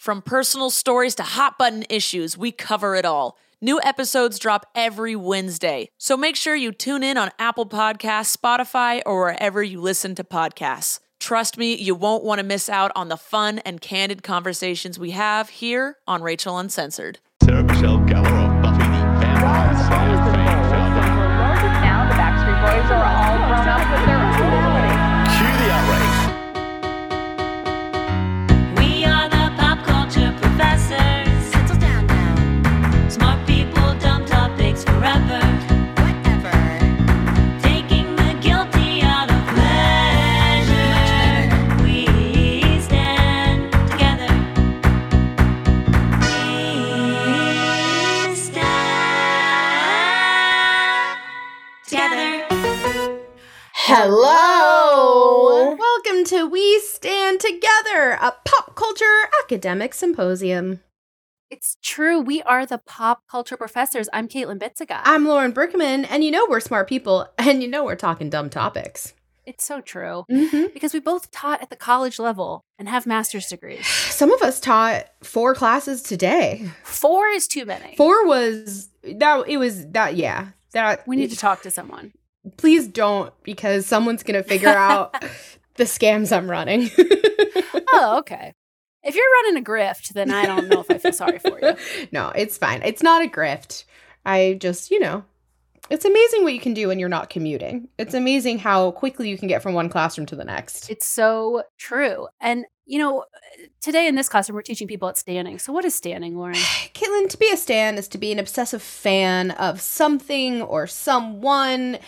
From personal stories to hot button issues, we cover it all. New episodes drop every Wednesday, so make sure you tune in on Apple Podcasts, Spotify, or wherever you listen to podcasts. Trust me, you won't want to miss out on the fun and candid conversations we have here on Rachel Uncensored. Sarah Michelle Gellar, Buffy the Vampire Slayer fame. Now the Backstreet Boys are all grown up with their A pop culture academic symposium. It's true. We are the pop culture professors. I'm Caitlin Bitzegaio. I'm Lauren Berkman, and you know we're smart people, and you know we're talking dumb topics. it's so true. Mm-hmm. Because we both taught at the college level and have master's degrees. Some of us taught four classes today. Four is too many. Four was that it was that yeah that We need to talk to someone. Please don't because someone's gonna figure out the scams I'm running. Oh, okay. If you're running a grift, then I don't know if I feel sorry for you. no, it's fine. It's not a grift. I just, you know, it's amazing what you can do when you're not commuting. It's amazing how quickly you can get from one classroom to the next. It's so true. And, you know, today in this classroom, we're teaching people at standing. So, what is standing, Lauren? Caitlin, to be a stan is to be an obsessive fan of something or someone.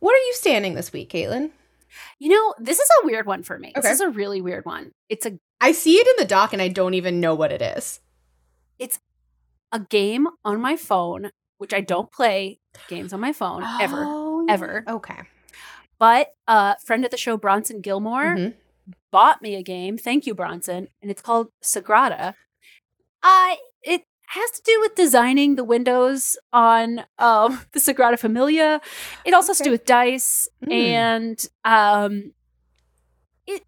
What are you standing this week, Caitlin? You know, this is a weird one for me. Okay. This is a really weird one. It's a I see it in the doc and I don't even know what it is. It's a game on my phone, which I don't play games on my phone ever. Oh, ever. Okay. But a friend of the show, Bronson Gilmore, Mhm. bought me a game. Thank you, Bronson. And it's called Sagrada. Uh, has to do with designing the windows on um, the Sagrada Familia. It also has to do with dice. Mm. And um, it,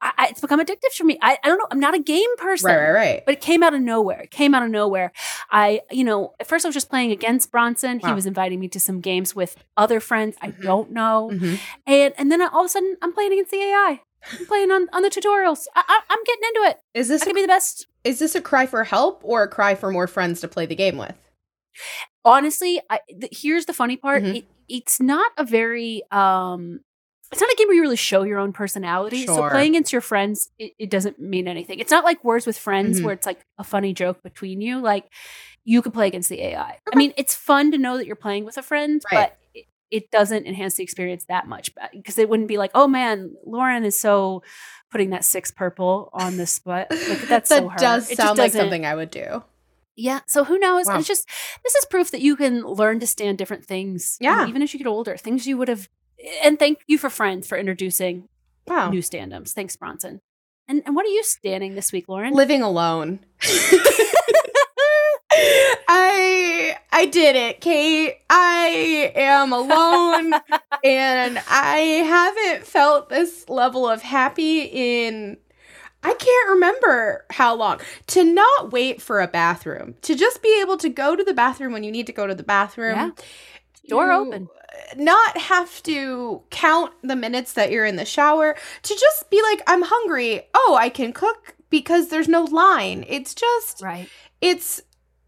I, it's become addictive for me. I, I don't know. I'm not a game person. Right, right, right. But it came out of nowhere. It came out of nowhere. I, you know, at first I was just playing against Bronson. He was inviting me to some games with other friends I Mhm. don't know. Mhm. And and then all of a sudden I'm playing against the AI. I'm playing on, on the tutorials. I, I'm getting into it. Is this I can be the best. is this a cry for help or a cry for more friends to play the game with? Honestly, I, th- here's the funny part. Mhm. It, it's not a very um it's not a game where you really show your own personality. So Sure. playing against your friends, it, it doesn't mean anything. It's not like Words with Friends Mhm. where it's like a funny joke between you. Like you could play against the AI. I mean, it's fun to know that you're playing with a friend, Right. but it, doesn't enhance the experience that much because it wouldn't be like, oh man, Lauren is so putting that six purple on the spot. Like that's that so her. does It sound like something I would do. Yeah. So who knows? Wow. It's just this is proof that you can learn to stand different things. Yeah. even as you get older, things you would have. And thank you for friends for introducing Wow. new standums. Thanks, Bronson. And and what are you standing this week, Lauren? Living alone. I I did it, Kate. I am alone and I haven't felt this level of happy in I can't remember how long. To not wait for a bathroom, to just be able to go to the bathroom when you need to go to the bathroom. Yeah. Door open. Not have to count the minutes that you're in the shower, to just be like, I'm hungry. Oh, I can cook because there's no line. It's just right. it's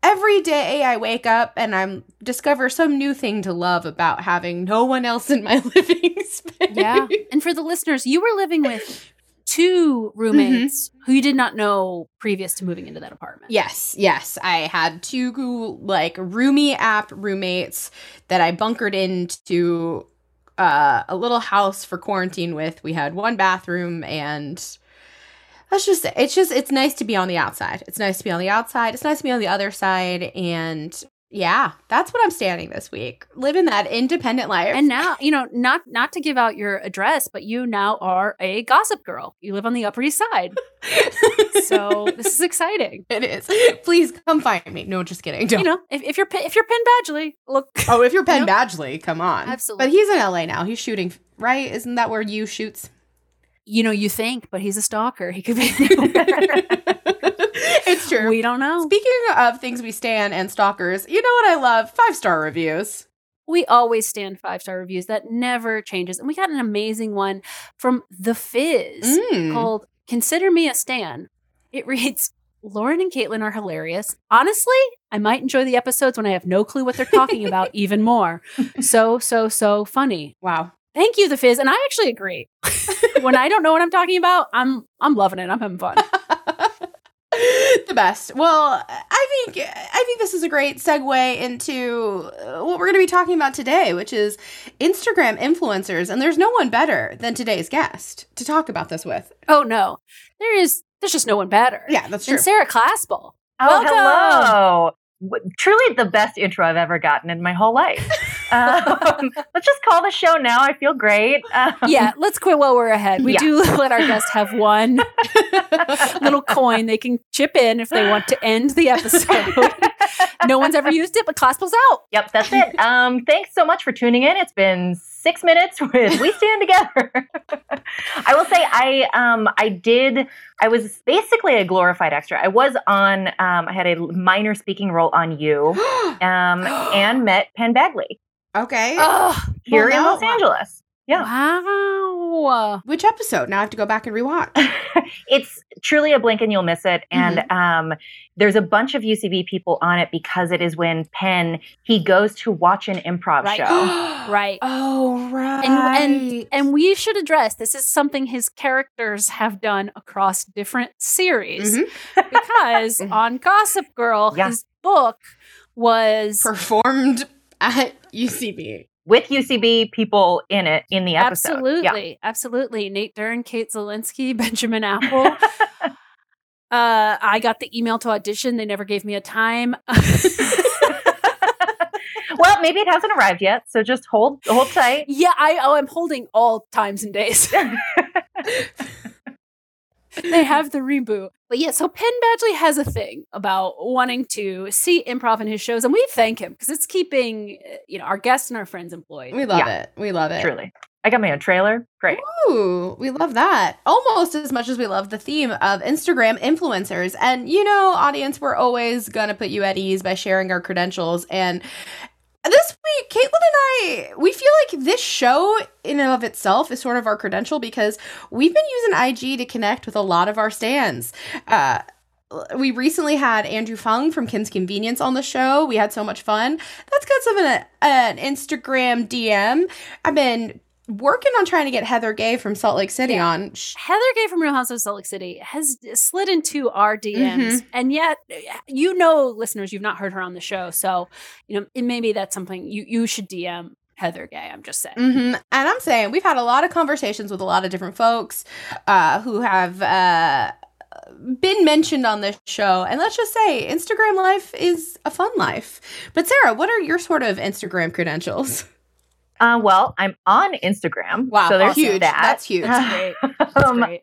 every day I wake up and I'm discover some new thing to love about having no one else in my living space. Yeah. and for the listeners, you were living with two roommates who you did not know previous to moving into that apartment. Yes, yes. I had two like roomy app roommates that I bunkered into uh, a little house for quarantine with. We had one bathroom and that's just it. It's just it's nice to be on the outside. It's nice to be on the outside. It's nice to be on the other side and yeah, that's what I'm standing this week. Living that independent life. And now, you know, not not to give out your address, but you now are a gossip girl. You live on the Upper East Side. So this is exciting. it is. Please come find me. No, just kidding. Don't. You know, if, if you're if you're Penn Badgley, look. Oh, if you're Penn You know? Badgley, come on. Absolutely. But he's in LA now. He's shooting, right? Isn't that where you shoots? You know, you think, but he's a stalker. He could be it's true. we don't know. Speaking of things we stand and stalkers, you know what I love? Five star reviews. We always stand five star reviews. That never changes. And we got an amazing one from The Fizz Mm. called Consider Me a Stan. It reads Lauren and Caitlin are hilarious. Honestly, I might enjoy the episodes when I have no clue what they're talking about even more. So, so, so funny. Wow. Thank you, The Fizz. And I actually agree. when I don't know what I'm talking about, I'm I'm loving it. I'm having fun. the best. Well, I think I think this is a great segue into uh, what we're going to be talking about today, which is Instagram influencers, and there's no one better than today's guest to talk about this with. Oh no. There is there's just no one better. Yeah, that's true. And Sarah Claspell. Oh, Welcome. hello. W- Truly the best intro I've ever gotten in my whole life. um, let's just call the show now. I feel great. Um, Yeah, let's quit while we're ahead. We Yeah. do let our guests have one little coin they can chip in if they want to end the episode. no one's ever used it, but Claspell's out. Yep, that's it. Um, thanks so much for tuning in. It's been six minutes with We Stand Together. I will say I um I did I was basically a glorified extra. I was on um I had a minor speaking role on you um and met Penn Badgley okay. Oh, here Well, in now- Los Angeles. Yeah. wow. Which episode? Now I have to go back and rewatch. it's truly a blink and you'll miss it. And Mm-hmm. um, there's a bunch of UCB people on it because it is when Penn he goes to watch an improv Right. show. Right. Oh, right. And, and and we should address this is something his characters have done across different series Mhm. because on Gossip Girl, Yeah. his book was performed at UCB. With UCB people in it in the episode. Absolutely. Yeah. Absolutely. Nate Dern, Kate Zelinsky, Benjamin Apple. uh, I got the email to audition. They never gave me a time. well, maybe it hasn't arrived yet, so just hold hold tight. yeah, I oh, I'm holding all times and days. They have the reboot. But yeah, so Penn Badgley has a thing about wanting to see improv in his shows, and we thank him because it's keeping uh, you know our guests and our friends employed. We love Yeah. it. We love it. Truly. I got my own trailer. Great. Ooh, we love that. Almost as much as we love the theme of Instagram influencers. And you know, audience, we're always going to put you at ease by sharing our credentials. And this week, Caitlin and I, we feel like this show in and of itself is sort of our credential because we've been using IG to connect with a lot of our stands. Uh, we recently had Andrew Phung from Kim's Convenience on the show. We had so much fun. That's because of an, an Instagram DM. I've been working on trying to get Heather Gay from Salt Lake City Yeah. on. Heather Gay from Real House of Salt Lake City has slid into our DMs, Mm-hmm. and yet you know, listeners, you've not heard her on the show, so you know it, maybe that's something you you should DM Heather Gay. I'm just saying. hmm And I'm saying we've had a lot of conversations with a lot of different folks uh, who have uh, been mentioned on this show, and let's just say Instagram life is a fun life. But Sarah, what are your sort of Instagram credentials? Uh, well, I'm on Instagram. Wow, so there's huge. that. That's huge. That's great. That's um, great.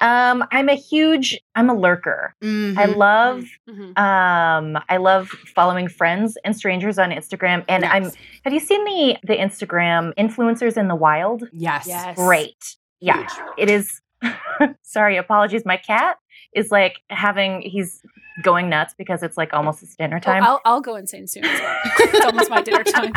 um, I'm a huge. I'm a lurker. I Mhm. love. Mhm. Um, I love following friends and strangers on Instagram. And I'm. Have you seen the the Instagram influencers in the wild? yes. Yes. Great. Yeah, Huge. it is. sorry, apologies. My cat is like having. He's going nuts because it's like almost it's dinner Oh, time. I'll, I'll go insane soon as well. it's almost my dinner time.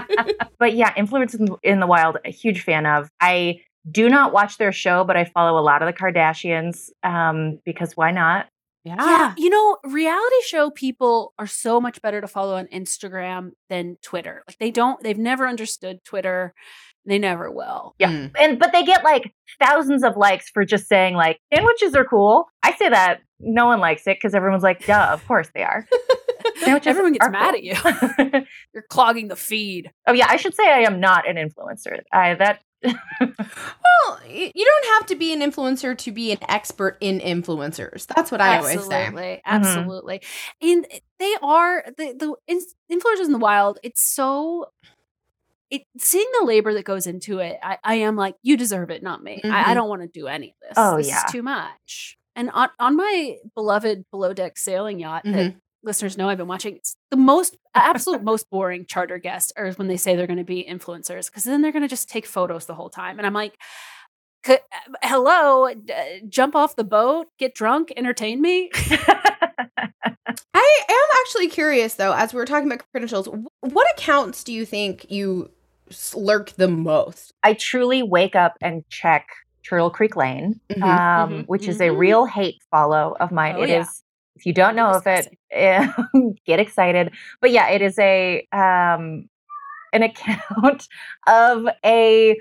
but yeah, influencers in, in the wild, a huge fan of. I do not watch their show, but I follow a lot of the Kardashians um, because why not? Yeah. Yeah, you know, reality show people are so much better to follow on Instagram than Twitter. Like they don't, they've never understood Twitter. They never will. Yeah. Mm. And but they get like thousands of likes for just saying like sandwiches are cool. I say that no one likes it because everyone's like, duh, of course they are. Sandwiches Everyone gets are mad cool. at you. You're clogging the feed. oh yeah, I should say I am not an influencer. I that Well, you don't have to be an influencer to be an expert in influencers. That's what I always say. absolutely, absolutely. And they are the the influencers in the wild. It's so. It seeing the labor that goes into it, I, I am like, you deserve it, not me. I, I Mhm. don't want to do any of this. Oh, this yeah. is too much. And on on my beloved below deck sailing yacht that listeners know I've been watching, the most absolute most boring charter guests are when they say they're going to be influencers because then they're going to just take photos the whole time, and I'm like. Hello, d- jump off the boat, get drunk, entertain me. I am actually curious though, as we're talking about credentials, what accounts do you think you s- lurk the most? I truly wake up and check Turtle Creek Lane, Mhm. um, Mhm. which is a Mhm. real hate follow of mine. Oh, It yeah. is. If you don't know of it, get excited. But yeah, it is a um, an account of a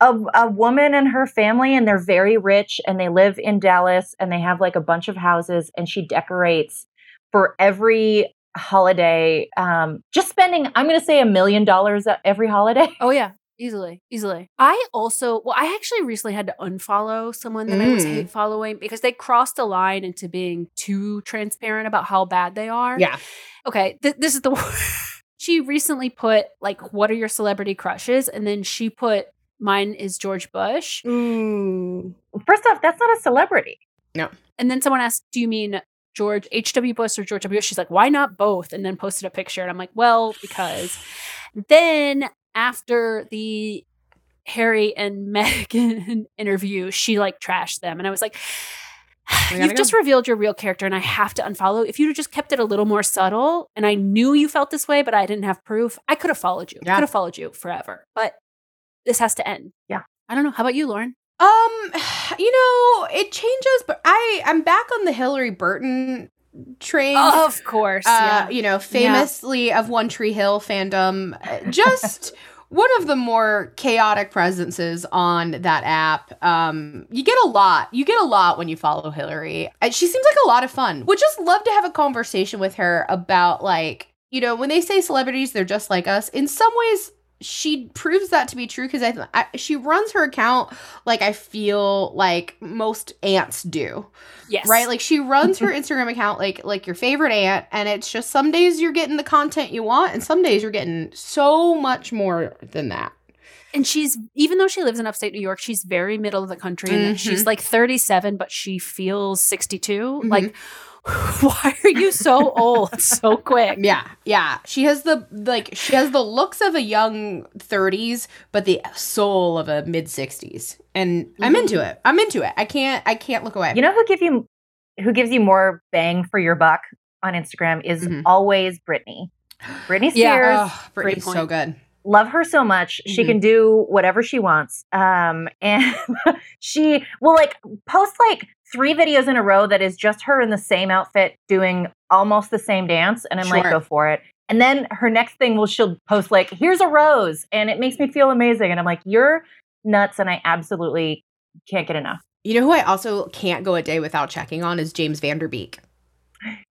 of a woman and her family, and they're very rich, and they live in Dallas, and they have like a bunch of houses, and she decorates for every holiday. Um, just spending, I'm going to say a million dollars every holiday. Oh yeah, easily, easily. I also, well, I actually recently had to unfollow someone that I was Mm. hate following because they crossed a line into being too transparent about how bad they are. Yeah. Okay, th- this is the. she recently put like, "What are your celebrity crushes?" and then she put, "Mine is George Bush." Ooh. First off, that's not a celebrity. No. And then someone asked, "Do you mean?" George H.W. Bush or George W. Bush? She's like, why not both? And then posted a picture. And I'm like, well, because. Then after the Harry and Meghan interview, she like trashed them. And I was like, You've gotta just revealed your real character and I have to unfollow. If you'd have just kept it a little more subtle and I knew you felt this way, but I didn't have proof, I could have followed you. I Yeah. could have followed you forever. But this has to end. Yeah. I don't know. How about you, Lauren? Um, you know, it changes, but I I'm back on the Hilarie Burton train. Of course. uh, yeah. you know, famously of One Tree Hill fandom. Uh, Just one of the more chaotic presences on that app. Um, you get a lot. You get a lot when you follow Hilarie. Uh, She seems like a lot of fun. Would just love to have a conversation with her about like, you know, when they say celebrities, they're just like us. In some ways, she proves that to be true because I, I she runs her account like I feel like most aunts do yes. right like she runs her instagram account like like your favorite aunt and it's just some days you're getting the content you want and some days you're getting so much more than that And she's even though she lives in upstate New York, she's very middle of the country. And Mhm. she's like 37, but she feels 62. Mhm. Like, why are you so old so quick? yeah yeah she has the like she has the looks of a young 30s but the soul of a mid 60s and i'm Mhm. into it i'm into it i can't i can't look away You know who give you who gives you more bang for your buck on Instagram is Mhm. always Brittany. Britney Spears. Yeah. oh, Great so good love her so much. She Mhm. can do whatever she wants. Um, and she will like post like three videos in a row that is just her in the same outfit doing almost the same dance. And I'm like, go for it. And then her next thing will she'll post like, here's a rose. And it makes me feel amazing. And I'm like, you're nuts. And I absolutely can't get enough. you know who i also can't go a day without checking on is james van der beek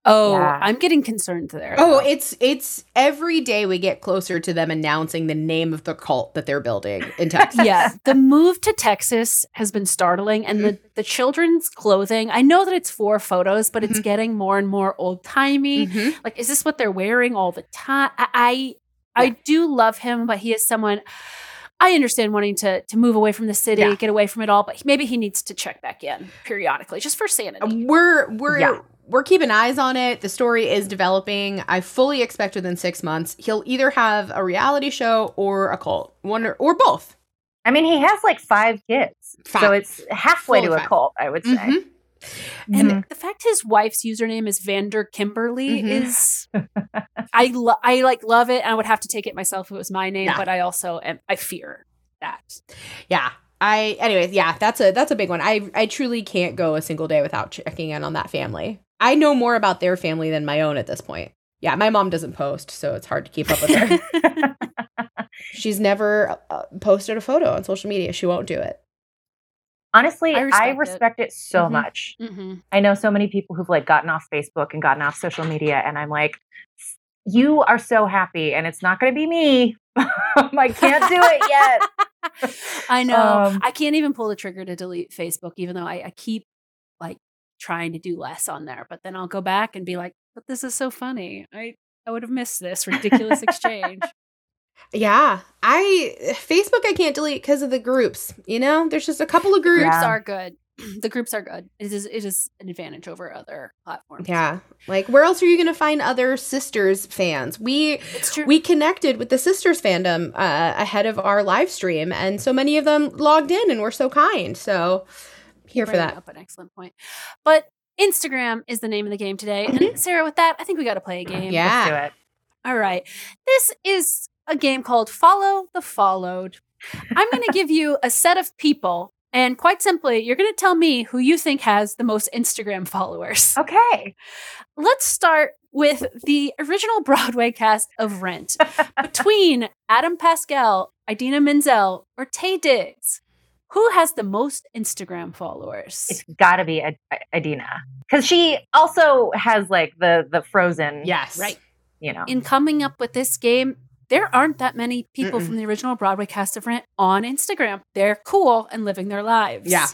Oh, Yeah. I'm getting concerned there. Oh, it's it's every day we get closer to them announcing the name of the cult that they're building in Texas. yeah, the move to Texas has been startling, and the the children's clothing. I know that it's for photos, but it's Mhm. getting more and more old timey. Mhm. Like, is this what they're wearing all the time? I I, I do love him, but he is someone. I understand wanting to to move away from the city, Yeah. get away from it all, but maybe he needs to check back in periodically, just for sanity. We're we're Yeah. We're keeping eyes on it. The story is developing. I fully expect within six months he'll either have a reality show or a cult, one or, or both. I mean, he has like five kids, so it's halfway Full to a five. cult, I would say. Mhm. And Mhm. the fact his wife's username is Vander Kimberly Mhm. is I lo- I like love it. I would have to take it myself if it was my name, Yeah. but I also am I fear that. Yeah. I anyways, yeah, that's a that's a big one. I I truly can't go a single day without checking in on that family. I know more about their family than my own at this point. Yeah, my mom doesn't post, so it's hard to keep up with her. She's never uh, posted a photo on social media. She won't do it. Honestly, I I respect respect, it. it. so Mhm. much. hmm I know so many people who've like gotten off Facebook and gotten off social media, and I'm like, you are so happy, and it's not going to be me. I can't do it yet. I know. Um, I can't even pull the trigger to delete Facebook, even though I, I keep like trying to do less on there. But then I'll go back and be like, but this is so funny. I, I would have missed this ridiculous exchange. Yeah, I Facebook I can't delete because of the groups. You know, there's just a couple of groups. Groups Yeah. are good. the groups are good. It is it is an advantage over other platforms. Yeah, like where else are you gonna find other sisters fans? We we connected with the sisters fandom uh, ahead of our live stream, and so many of them logged in and were so kind. So here for that. Up an excellent point. But Instagram is the name of the game today. And Sarah, with that, I think we got to play a game. Mm-hmm. Yeah. Let's do it. All right. This is a game called Follow the Followed. I'm going to give you a set of people, and quite simply, you're going to tell me who you think has the most Instagram followers. Okay. Let's start with the original Broadway cast of Rent between Adam Pascal, Idina Menzel, or Taye Diggs. Who has the most Instagram followers? It's got to be Ad- Idina because she also has like the the frozen. Yes, right. You know. in coming up with this game, there aren't that many people Mm-mm. from the original Broadway cast of Rent on Instagram. They're cool and living their lives. Yeah.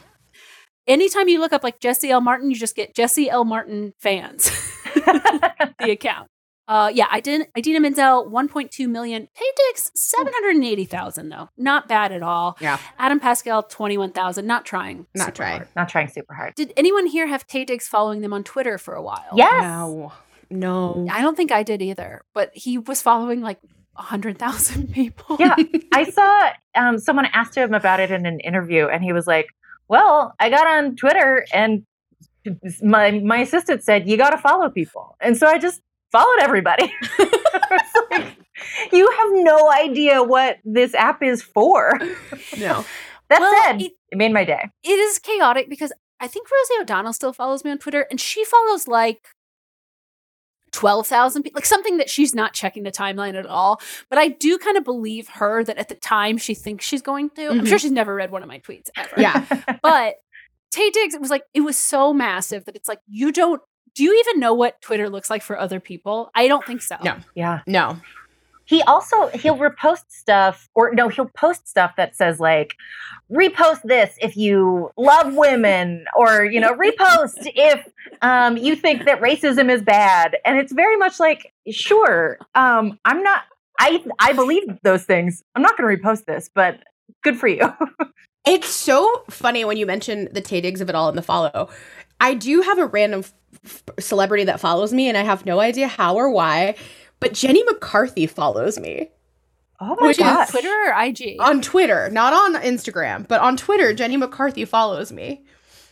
Anytime you look up like Jesse L. Martin, you just get Jesse L. Martin fans, the account. Uh, yeah, I didn't. Idina Menzel, 1.2 million. Taye Diggs, 780,000, though. Not bad at all. Yeah. Adam Pascal, 21,000. Not trying. Not trying. hard. Not trying super hard. Did anyone here have Taye Diggs following them on Twitter for a while? Yes. No, no. I don't think I did either, but he was following like 100,000 people. Yeah. I saw um, someone asked him about it in an interview, and he was like, "Well, I got on Twitter, and my my assistant said you got to follow people, and so I just followed everybody." Like, you have no idea what this app is for. no. That Well, said, it- it made my day. it is chaotic because I think Rosie O'Donnell still follows me on Twitter and she follows like 12,000 people, like something that she's not checking the timeline at all. But I do kind of believe her that at the time she thinks she's going to. I'm Mhm. sure she's never read one of my tweets ever. Yeah. But Taye Diggs, it was like, it was so massive that it's like, you don't, do you even know what Twitter looks like for other people? I don't think so. No. yeah. No. He also he'll repost stuff or no, he'll post stuff that says like repost this if you love women or you know repost if um you think that racism is bad and it's very much like sure um I'm not I I believe those things. I'm not going to repost this, but good for you. It's so funny when you mention the Taye Diggs of it all in the follow. I do have a random f- f- celebrity that follows me, and I have no idea how or why, but Jenny McCarthy follows me oh my Which is. Twitter or IG? on Twitter, not on Instagram, but on Twitter. Jenny McCarthy follows me.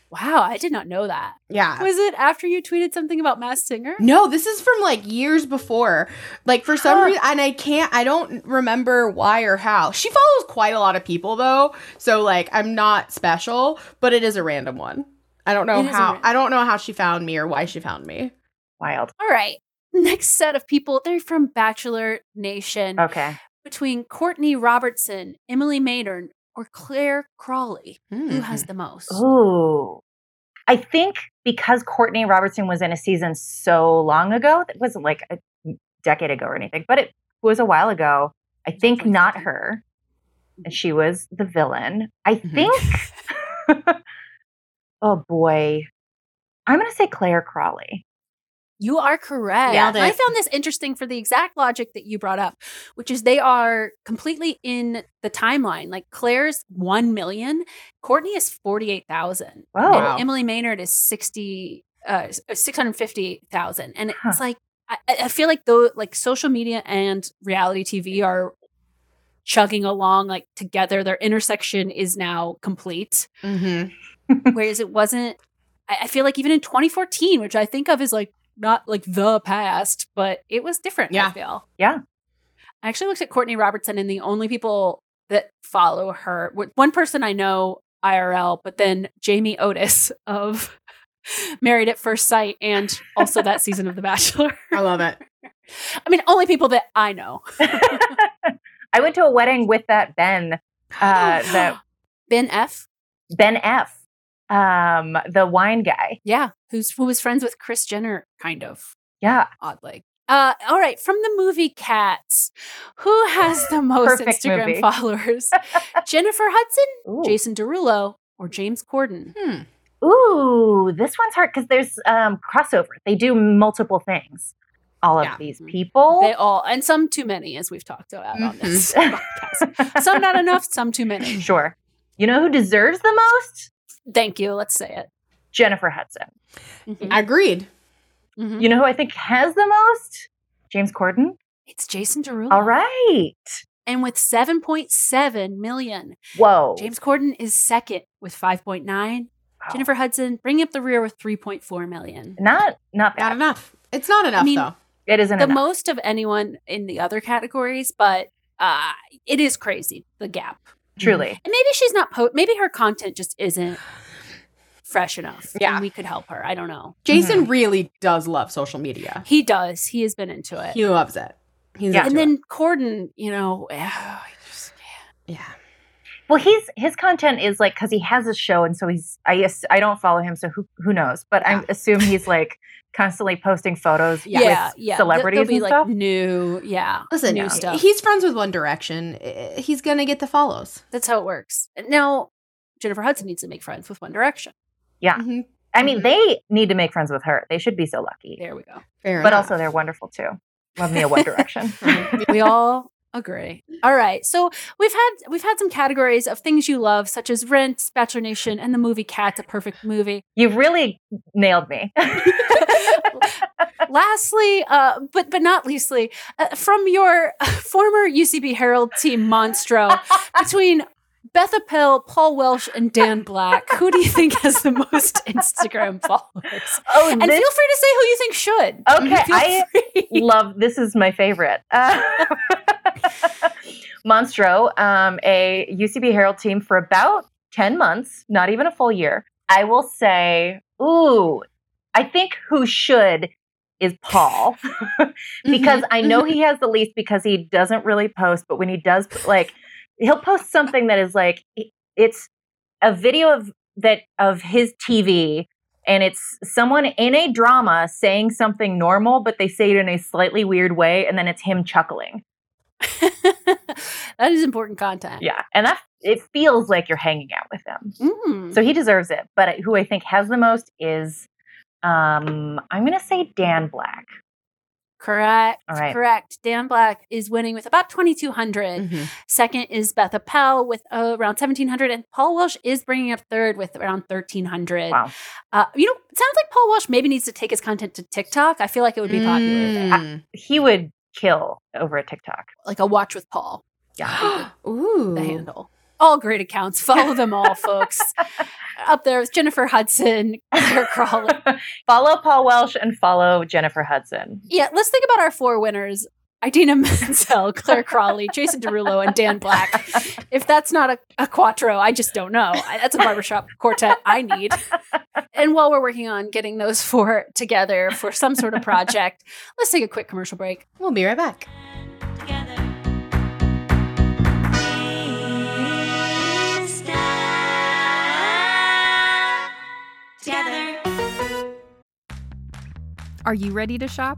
wow, I did not know that. Yeah. Was it after you tweeted something about Masked Singer? No, this is from like years before. Like for some Huh. reason, and I can't, I don't remember why or how. She follows quite a lot of people though, so like I'm not special, but it is a random one. I don't know It is a how. I don't know how she found me or why she found me. Wild. All right. Next set of people, they're from Bachelor Nation. Okay. Between Courtney Robertson, Emily Maynard, or Clare Crawley, who Mm-hmm. has the most? Ooh. I think because Courtney Robertson was in a season so long ago, that wasn't like a decade ago or anything, but it was a while ago. I think not her. And she was the villain. I Mhm. think. oh boy, I'm going to say Clare Crawley. You are correct. Nailed I found this interesting for the exact logic that you brought up, which is they are completely in the timeline. Like Clare's 1 million, Courtney is 48,000. Wow. Emily Maynard is 60 uh 650,000. And Huh. it's like I, I feel like though like social media and reality TV are chugging along like together their intersection is now complete Mm-hmm. Whereas it wasn't I, I feel like even in 2014 which i think of as like not like the past but it was different i Yeah. feel Yeah. i actually looked at courtney robertson and the only people that follow her one person i know irl but then jamie otis of married at first sight and also that season of the bachelor I love it. i mean only people that i know I went to a wedding with that Ben, uh, the ben f Ben F, um, the wine guy. yeah who's who was friends with kris jenner kind of Yeah, oddly. Uh, all right, from the movie Cats, who has the most Instagram movie. followers? Jennifer Hudson, Ooh. Jason Derulo, or James Corden? Hmm. Ooh, this one's hard because there's um, crossover. They do multiple things. All of Yeah. these people. They all, and some too many, as we've talked about on this podcast. Some not enough, some too many. sure. You know who deserves the most? Thank you. Let's say it. Jennifer Hudson. Mhm. Agreed. Mhm. You know who I think has the most? James Corden. It's Jason Derulo. All right. And with 7.7 million, Whoa. James Corden is second with 5.9. Wow. Jennifer Hudson bringing up the rear with 3.4 million. Not not Not bad. enough. It's not enough I mean, though. It isn't the enough. most of anyone in the other categories, but uh, it is crazy the gap. Truly. Mm. And maybe she's not po- maybe her content just isn't fresh enough. Yeah. and we could help her. I don't know. Jason mm-hmm. really does love social media. He does. He has been into it. He loves it. He's Yeah. into and it. then Corden, you know, he just- yeah. Well, he's his content is like because he has a show, and so he's. I guess I don't follow him, so who who knows? But I assume he's like constantly posting photos yeah, with yeah. Celebrities there'll be and like stuff. new, yeah, Listen, new stuff. he's friends with One Direction. He's gonna get the follows. That's how it works. Now, Jennifer Hudson needs to make friends with One Direction. Yeah. Mhm. I mean, Mhm. they need to make friends with her. They should be so lucky. There we go. Fair But enough. also, they're wonderful too. Love me a One Direction. we all agree. All right. So we've had we've had some categories of things you love, such as Rent, Bachelor Nation, and the movie Cats, a perfect movie. You've really nailed me. Lastly, uh, but but not leastly, uh, from your former UCB Harold team Monstro, between Beth Appel, Paul Welsh, and Dan Black, who do you think has the most Instagram followers? oh, And this- feel free to say who you think should. Okay, I- love this is my favorite uh, monstro um, a ucb harold team for about 10 months not even a full year. I will say ooh i think who should is paul. Because Mhm, i know he has the least because he doesn't really post but when he does like he'll post something that is like it's a video of that of his tv and it's someone in a drama saying something normal but they say it in a slightly weird way and then it's him chuckling that is important content. yeah and that it feels like you're hanging out with him Mm. so he deserves it but who i think has the most is um i'm gonna say dan black Correct. All right. Correct. Dan Black is winning with about 2,200. Mhm. Second is Beth Appel with uh, around 1,700. And Paul Welsh is bringing up third with around 1,300. wow Uh, you know, it sounds like Paul Welsh maybe needs to take his content to TikTok. I feel like it would be popular there. Mm. he would kill over a tiktok Like a watch with Paul, yeah Ooh. the handle. All great accounts. Follow them all, folks. Up there with Jennifer Hudson, Clare Crawley. follow paul welsh and follow jennifer hudson Yeah, let's think about our four winners. Idina Menzel, Clare Crawley, Jason Derulo, and Dan Black. If that's not a, a quattro, I just don't know. That's a barbershop quartet I need. And while we're working on getting those four together for some sort of project, let's take a quick commercial break. We'll be right back. together. Together. Are you ready to shop?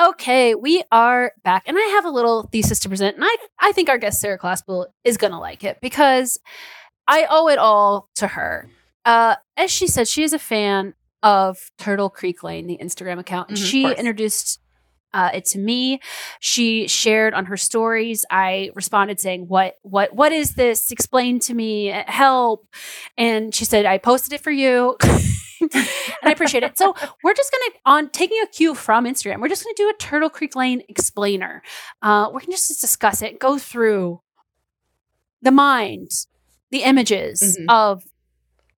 Okay, we are back, and I have a little thesis to present, and I I think our guest Sarah Claspell is gonna like it because I owe it all to her. Uh, as she said, she is a fan of Turtle Creek Lane, the Instagram account, and Mhm, she introduced uh, it to me. She shared on her stories. I responded saying, "What what what is this? Explain to me. Help!" And she said, "I posted it for you." and I appreciate it. So we're just gonna on taking a cue from Instagram. We're just gonna do a Turtle Creek Lane explainer. Uh, we're gonna just discuss it, go through the mind, the images Mhm. of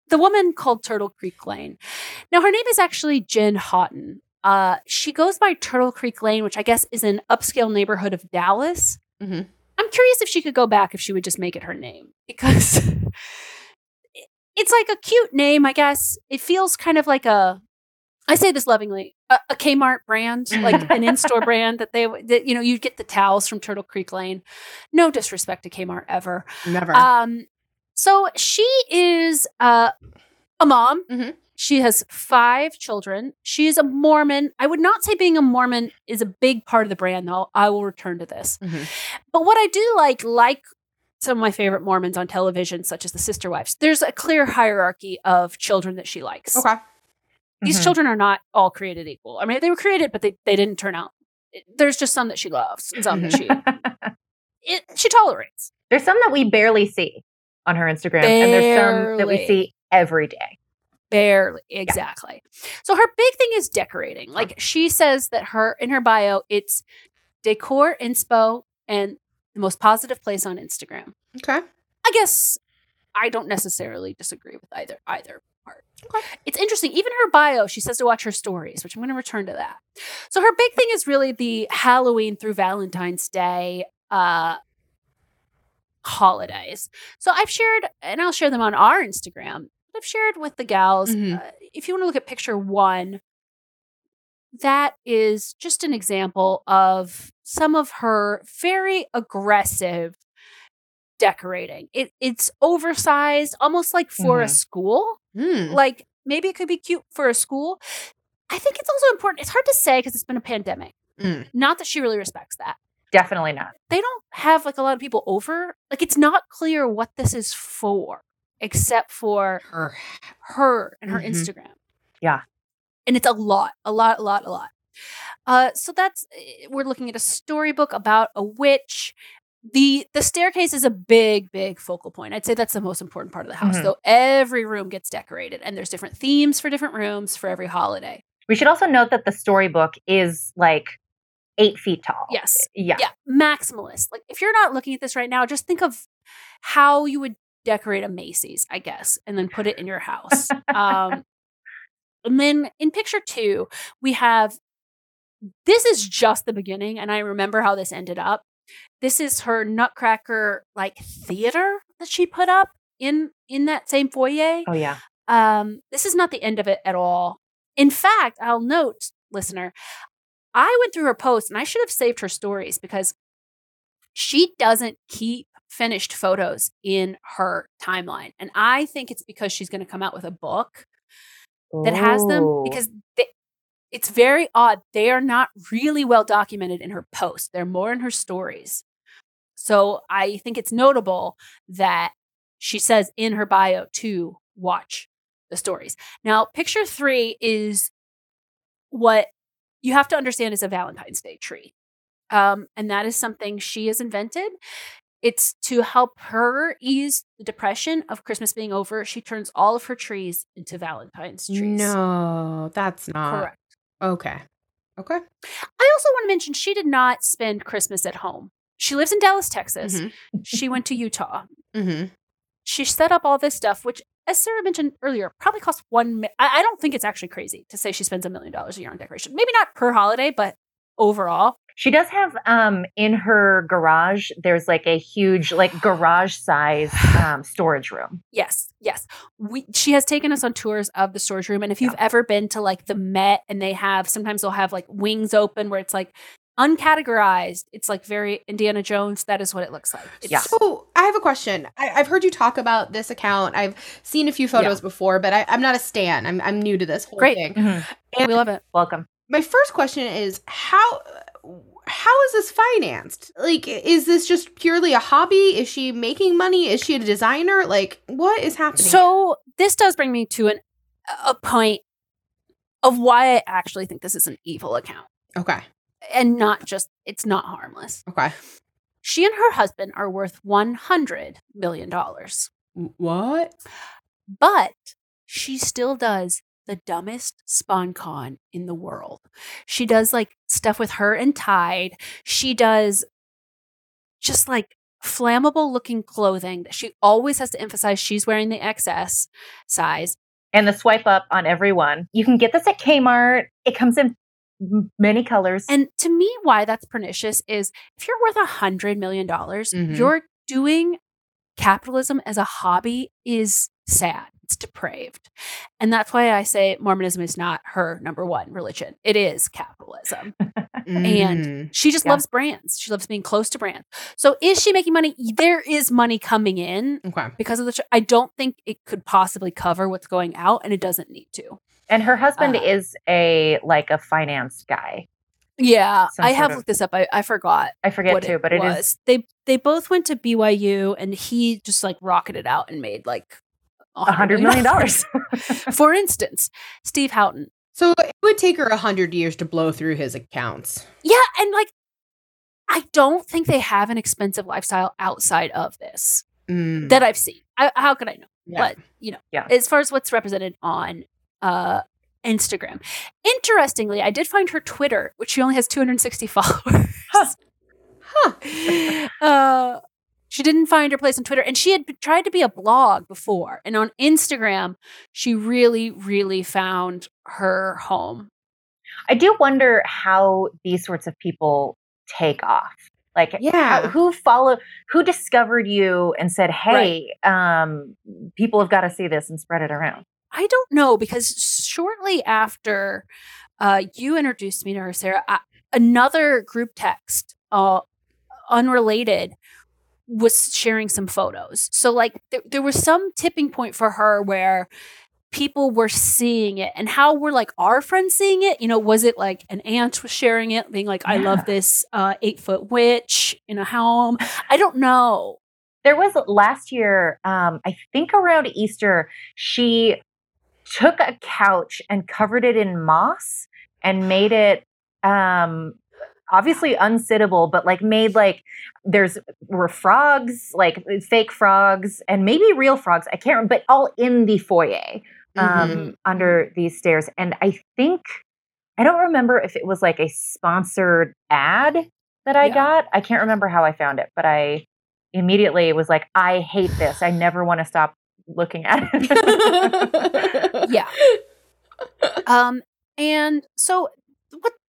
the woman called Turtle Creek Lane. Now her name is actually Jen Houghton. Uh, she goes by Turtle Creek Lane, which I guess is an upscale neighborhood of Dallas. Mhm. I'm curious if she could go back if she would just make it her name because it's like a cute name, I guess. It feels kind of like a, I say this lovingly, a, a Kmart brand, like an in-store brand that they, that, you know, you'd get the towels from Turtle Creek Lane. No disrespect to Kmart ever. Never. Um, so she is uh, a mom. Mhm. She has five children. She is a Mormon. I would not say being a Mormon is a big part of the brand, though. I will return to this. Mhm. But what I do like, like some of my favorite Mormons on television, such as the Sister Wives, there's a clear hierarchy of children that she likes. okay. These Mhm. children are not all created equal. I mean, they were created, but they, they didn't turn out. There's just some that she loves and some that she it, she tolerates. There's some that we barely see on her Instagram, and there's some that we see every day. Barely, exactly. So her big thing is decorating. Like she says that her in her bio, it's decor inspo and the most positive place on Instagram. Okay. I guess I don't necessarily disagree with either either part. Okay. It's interesting. Even her bio, she says to watch her stories, which I'm going to return to that. So her big thing is really the Halloween through Valentine's Day uh, holidays. So I've shared, and I'll share them on our Instagram. I've shared with the gals. Mhm. Uh, if you want to look at picture one, that is just an example of some of her very aggressive decorating. It, it's oversized, almost like for a Mhm. school. Mm. Like maybe it could be cute for a school. I think it's also important. It's hard to say because it's been a pandemic. Mm. Not that she really respects that. Definitely not. They don't have like a lot of people over. Like it's not clear what this is for, except for Her. her and her Mhm. Instagram. Yeah. And it's a lot, a lot, a lot, a lot. Uh, so that's eh, we're looking at a storybook about a witch. The the staircase is a big, big focal point. I'd say that's the most important part of the house. Mhm. Though every room gets decorated, and there's different themes for different rooms for every holiday. We should also note that the storybook is like eight feet tall. Yes. Yeah. Yeah, maximalist. Like if you're not looking at this right now, just think of how you would decorate a Macy's, I guess, and then put it in your house. um, and then in picture two, we have this is just the beginning, and I remember how this ended up. This is her Nutcracker like theater that she put up in in that same foyer. Oh yeah. Um, this is not the end of it at all. In fact, I'll note, listener, I went through her post and I should have saved her stories because she doesn't keep finished photos in her timeline. And I think it's because she's going to come out with a book that has them because they, it's very odd. They are not really well documented in her posts, they're more in her stories. So I think it's notable that she says in her bio to watch the stories. Now, picture three is what you have to understand is a Valentine's Day tree. Um, and that is something she has invented. It's to help her ease the depression of Christmas being over. She turns all of her trees into Valentine's trees. No, that's not Correct. Okay. Okay. I also want to mention she did not spend Christmas at home. She lives in Dallas, Texas. Mhm. She went to Utah. Mm-hmm. She set up all this stuff, which, as Sarah mentioned earlier, probably cost one. Mi- I, I don't think it's actually crazy to say she spends a million dollars a year on decoration. Maybe not per holiday, but overall. She does have um in her garage. There's like a huge like garage size um storage room. Yes, yes. We she has taken us on tours of the storage room, and if you've ever been to like the Met, and they have sometimes they'll have like wings open where it's like uncategorized. It's like very Indiana Jones. That is what it looks like. It's, Yeah. So I have a question. I, I've heard you talk about this account. I've seen a few photos before, but I, I'm not a stan. I'm I'm new to this whole Great. thing. Mhm. we love it. Welcome. My first question is how how is this financed? Like, is this just purely a hobby? Is she making money? Is she a designer? Like, what is happening? So this does bring me to an a point of why I actually think this is an evil account okay, and not just it's not harmless. okay. She and her husband are worth 100 million dollars. What? But she still does the dumbest spon con in the world. She does like stuff with her and Tide. She does just like flammable looking clothing that she always has to emphasize she's wearing the XS size. And the swipe up on every one. You can get this at Kmart. It comes in many colors. And to me, why that's pernicious is if you're worth a hundred million dollars, Mhm. you're doing capitalism as a hobby is sad. It's depraved. And that's why I say Mormonism is not her number one religion. It is capitalism. And Mm. She just Yeah. loves brands. She loves being close to brands. So is she making money? There is money coming in okay. because of the. I don't think it could possibly cover what's going out, and it doesn't need to. and her husband Uh, is a like a finance guy. Yeah, Some I have of- looked this up. I, I forgot I forget too, but it is was. They they both went to BYU, and he just like rocketed out and made like hundred million dollars. For instance, Steve Houghton. So it would take her a hundred years to blow through his accounts. Yeah, and like I don't think they have an expensive lifestyle outside of this Mm. that I've seen. I, how could I know? Yeah. But you know, Yeah. as far as what's represented on uh Instagram. Interestingly, I did find her Twitter, which she only has 260 followers. Huh. uh, she didn't find her place on Twitter, and she had tried to be a blog before. And on Instagram, she really, really found her home. I do wonder how these sorts of people take off. Like, Yeah. how, who follow, who discovered you and said, "Hey, um, people have got to see this and spread it around." I don't know because shortly after uh, you introduced me to her, Sarah, I, another group text, uh, unrelated, was sharing some photos. So, like, there, there was some tipping point for her where people were seeing it and how were like our friends seeing it. You know was it like an aunt was sharing it being like i love this uh eight foot witch in a home. I don't know. There was last year, um, I think around Easter, she took a couch and covered it in moss and made it um obviously unsittable, but like made like there's were frogs, like fake frogs, and maybe real frogs. I can't remember, but all in the foyer um Mhm. under these stairs. And I think I don't remember if it was like a sponsored ad that I Yeah. got. I can't remember how I found it, but I immediately was like, I hate this. I never want to stop looking at it. yeah um and so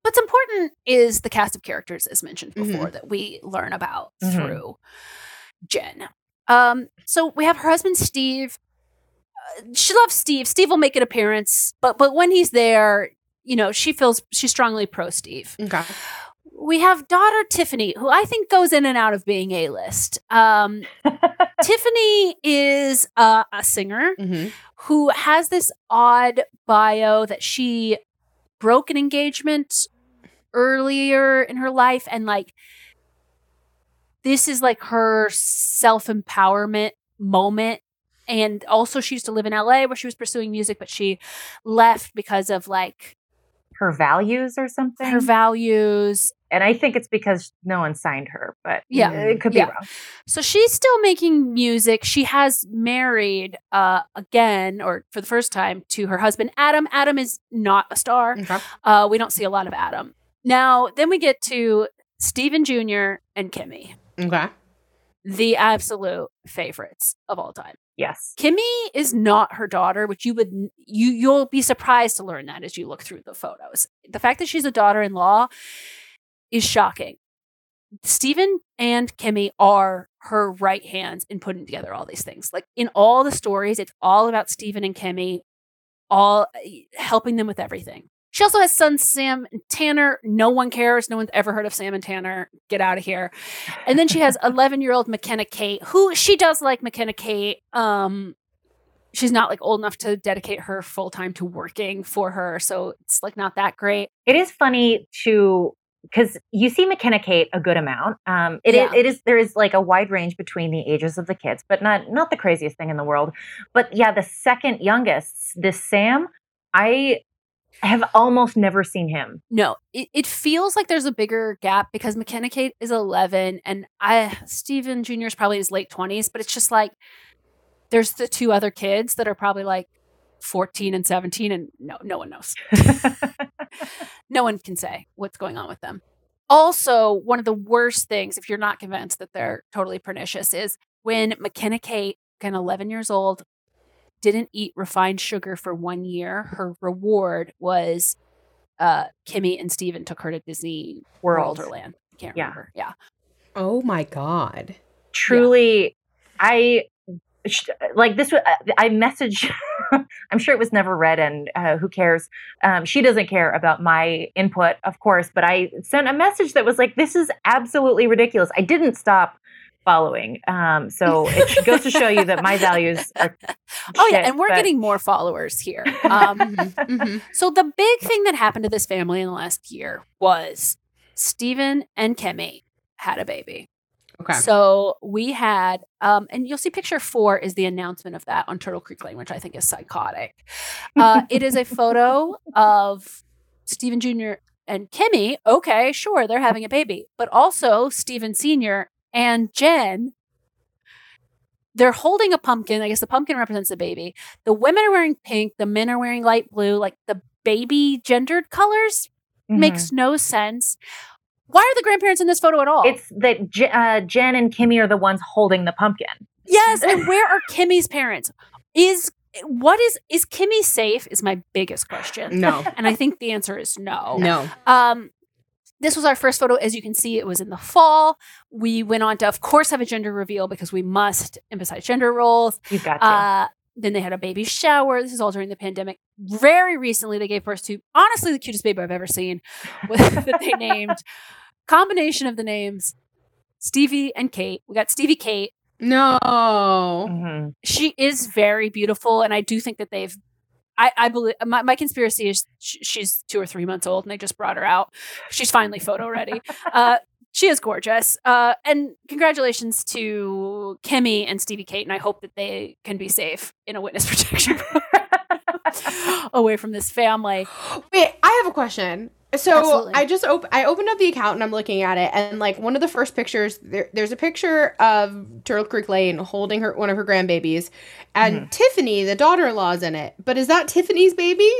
what's important is the cast of characters as mentioned before that we learn about Mhm. through jen um so we have her husband steve Uh, she loves steve steve will make an appearance but but when he's there you know, she feels she's strongly pro Steve. Okay. We have daughter Tiffany, who I think goes in and out of being A list. Um, Tiffany is uh, a singer hmm who has this odd bio that she broke an engagement earlier in her life and like this is like her self-empowerment moment and also she used to live in LA where she was pursuing music but she left because of like Her values or something. her values and I think it's because no one signed her, but Yeah. it could be Yeah. wrong. So she's still making music. She has married uh again or for the first time to her husband Adam. Adam is not a star. Uh we don't see a lot of Adam. Now, then we get to Steven Jr. and Kimmy, Okay. the absolute favorites of all time. Yes. Kimmy is not her daughter, which you would you you'll be surprised to learn that as you look through the photos. The fact that she's a daughter-in-law is shocking. Stephen and Kimmy are her right hands in putting together all these things. Like in all the stories, it's all about Stephen and Kimmy, all eh, helping them with everything. She also has sons Sam and Tanner. No one cares. No one's ever heard of Sam and Tanner. Get out of here. And then she has 11 year old McKenna Kate, who she does like McKenna Kate. Um, she's not like old enough to dedicate her full time to working for her, so it's like not that great. It is funny to because you see McKenna Kate a good amount. Um, it, is, Yeah. it is there is like a wide range between the ages of the kids, but not not the craziest thing in the world. But yeah, the second youngest, this Sam, I have almost never seen him. No, it, it feels like there's a bigger gap because McKenna Kate is 11 and I Stephen Jr. is probably in his late 20s, but it's just like there's the two other kids that are probably like 14 and 17 and no no one knows. no one can say what's going on with them. Also, one of the worst things, if you're not convinced that they're totally pernicious, is when McKenna Kate, again 11 years old, didn't eat refined sugar for one year. Her reward was uh, Kimmy and Steven took her to Disney World World. or Land. I can't Yeah. remember. Yeah. Oh my god. Truly, I like this. wa- I message. I'm sure it was never read, and uh, who cares? Um, she doesn't care about my input, of course. But I sent a message that was like, "This is absolutely ridiculous." I didn't stop following. Um, so it goes to show you that my values are. Oh yeah, and we're but- getting more followers here. Um, Mhm. so the big thing that happened to this family in the last year was Stephen and Kimmy had a baby. Okay. So we had, um, and you'll see picture four is the announcement of that on Turtle Creek Lane, which I think is psychotic. Uh, it is a photo of Stephen Jr. and Kimmy. Okay, sure, they're having a baby, but also Stephen Sr. and Jen. They're holding a pumpkin. I guess the pumpkin represents the baby. The women are wearing pink. The men are wearing light blue. Like the baby gendered colors Mhm. makes no sense. Why are the grandparents in this photo at all? It's that J- uh, Jen and Kimmy are the ones holding the pumpkin. Yes, and where are Kimmy's parents? Is what is is Kimmy safe? Is my biggest question. No. And I think the answer is no. No. Um, this was our first photo. As you can see, it was in the fall. We went on to, of course, have a gender reveal because we must emphasize gender roles. You've got to. Uh, then they had a baby shower. This is all during the pandemic. Very recently, they gave birth to honestly the cutest baby I've ever seen that they named. Combination of the names Stevie and Kate. We got Stevie Kate. No. Mhm. She is very beautiful, and I do think that they've. I, I believe my, my conspiracy is sh- she's two or three months old, and they just brought her out. She's finally photo ready. Uh, she is gorgeous. Uh, and congratulations to Kimmy and Stevie Kate, and I hope that they can be safe in a witness protection program away from this family. Wait, I have a question. So Absolutely. I just op- I opened up the account and I'm looking at it and like one of the first pictures there, there's a picture of Turtle Creek Lane holding her one of her grandbabies and Mm-hmm. Tiffany the daughter-in-law is in it. But is that Tiffany's baby?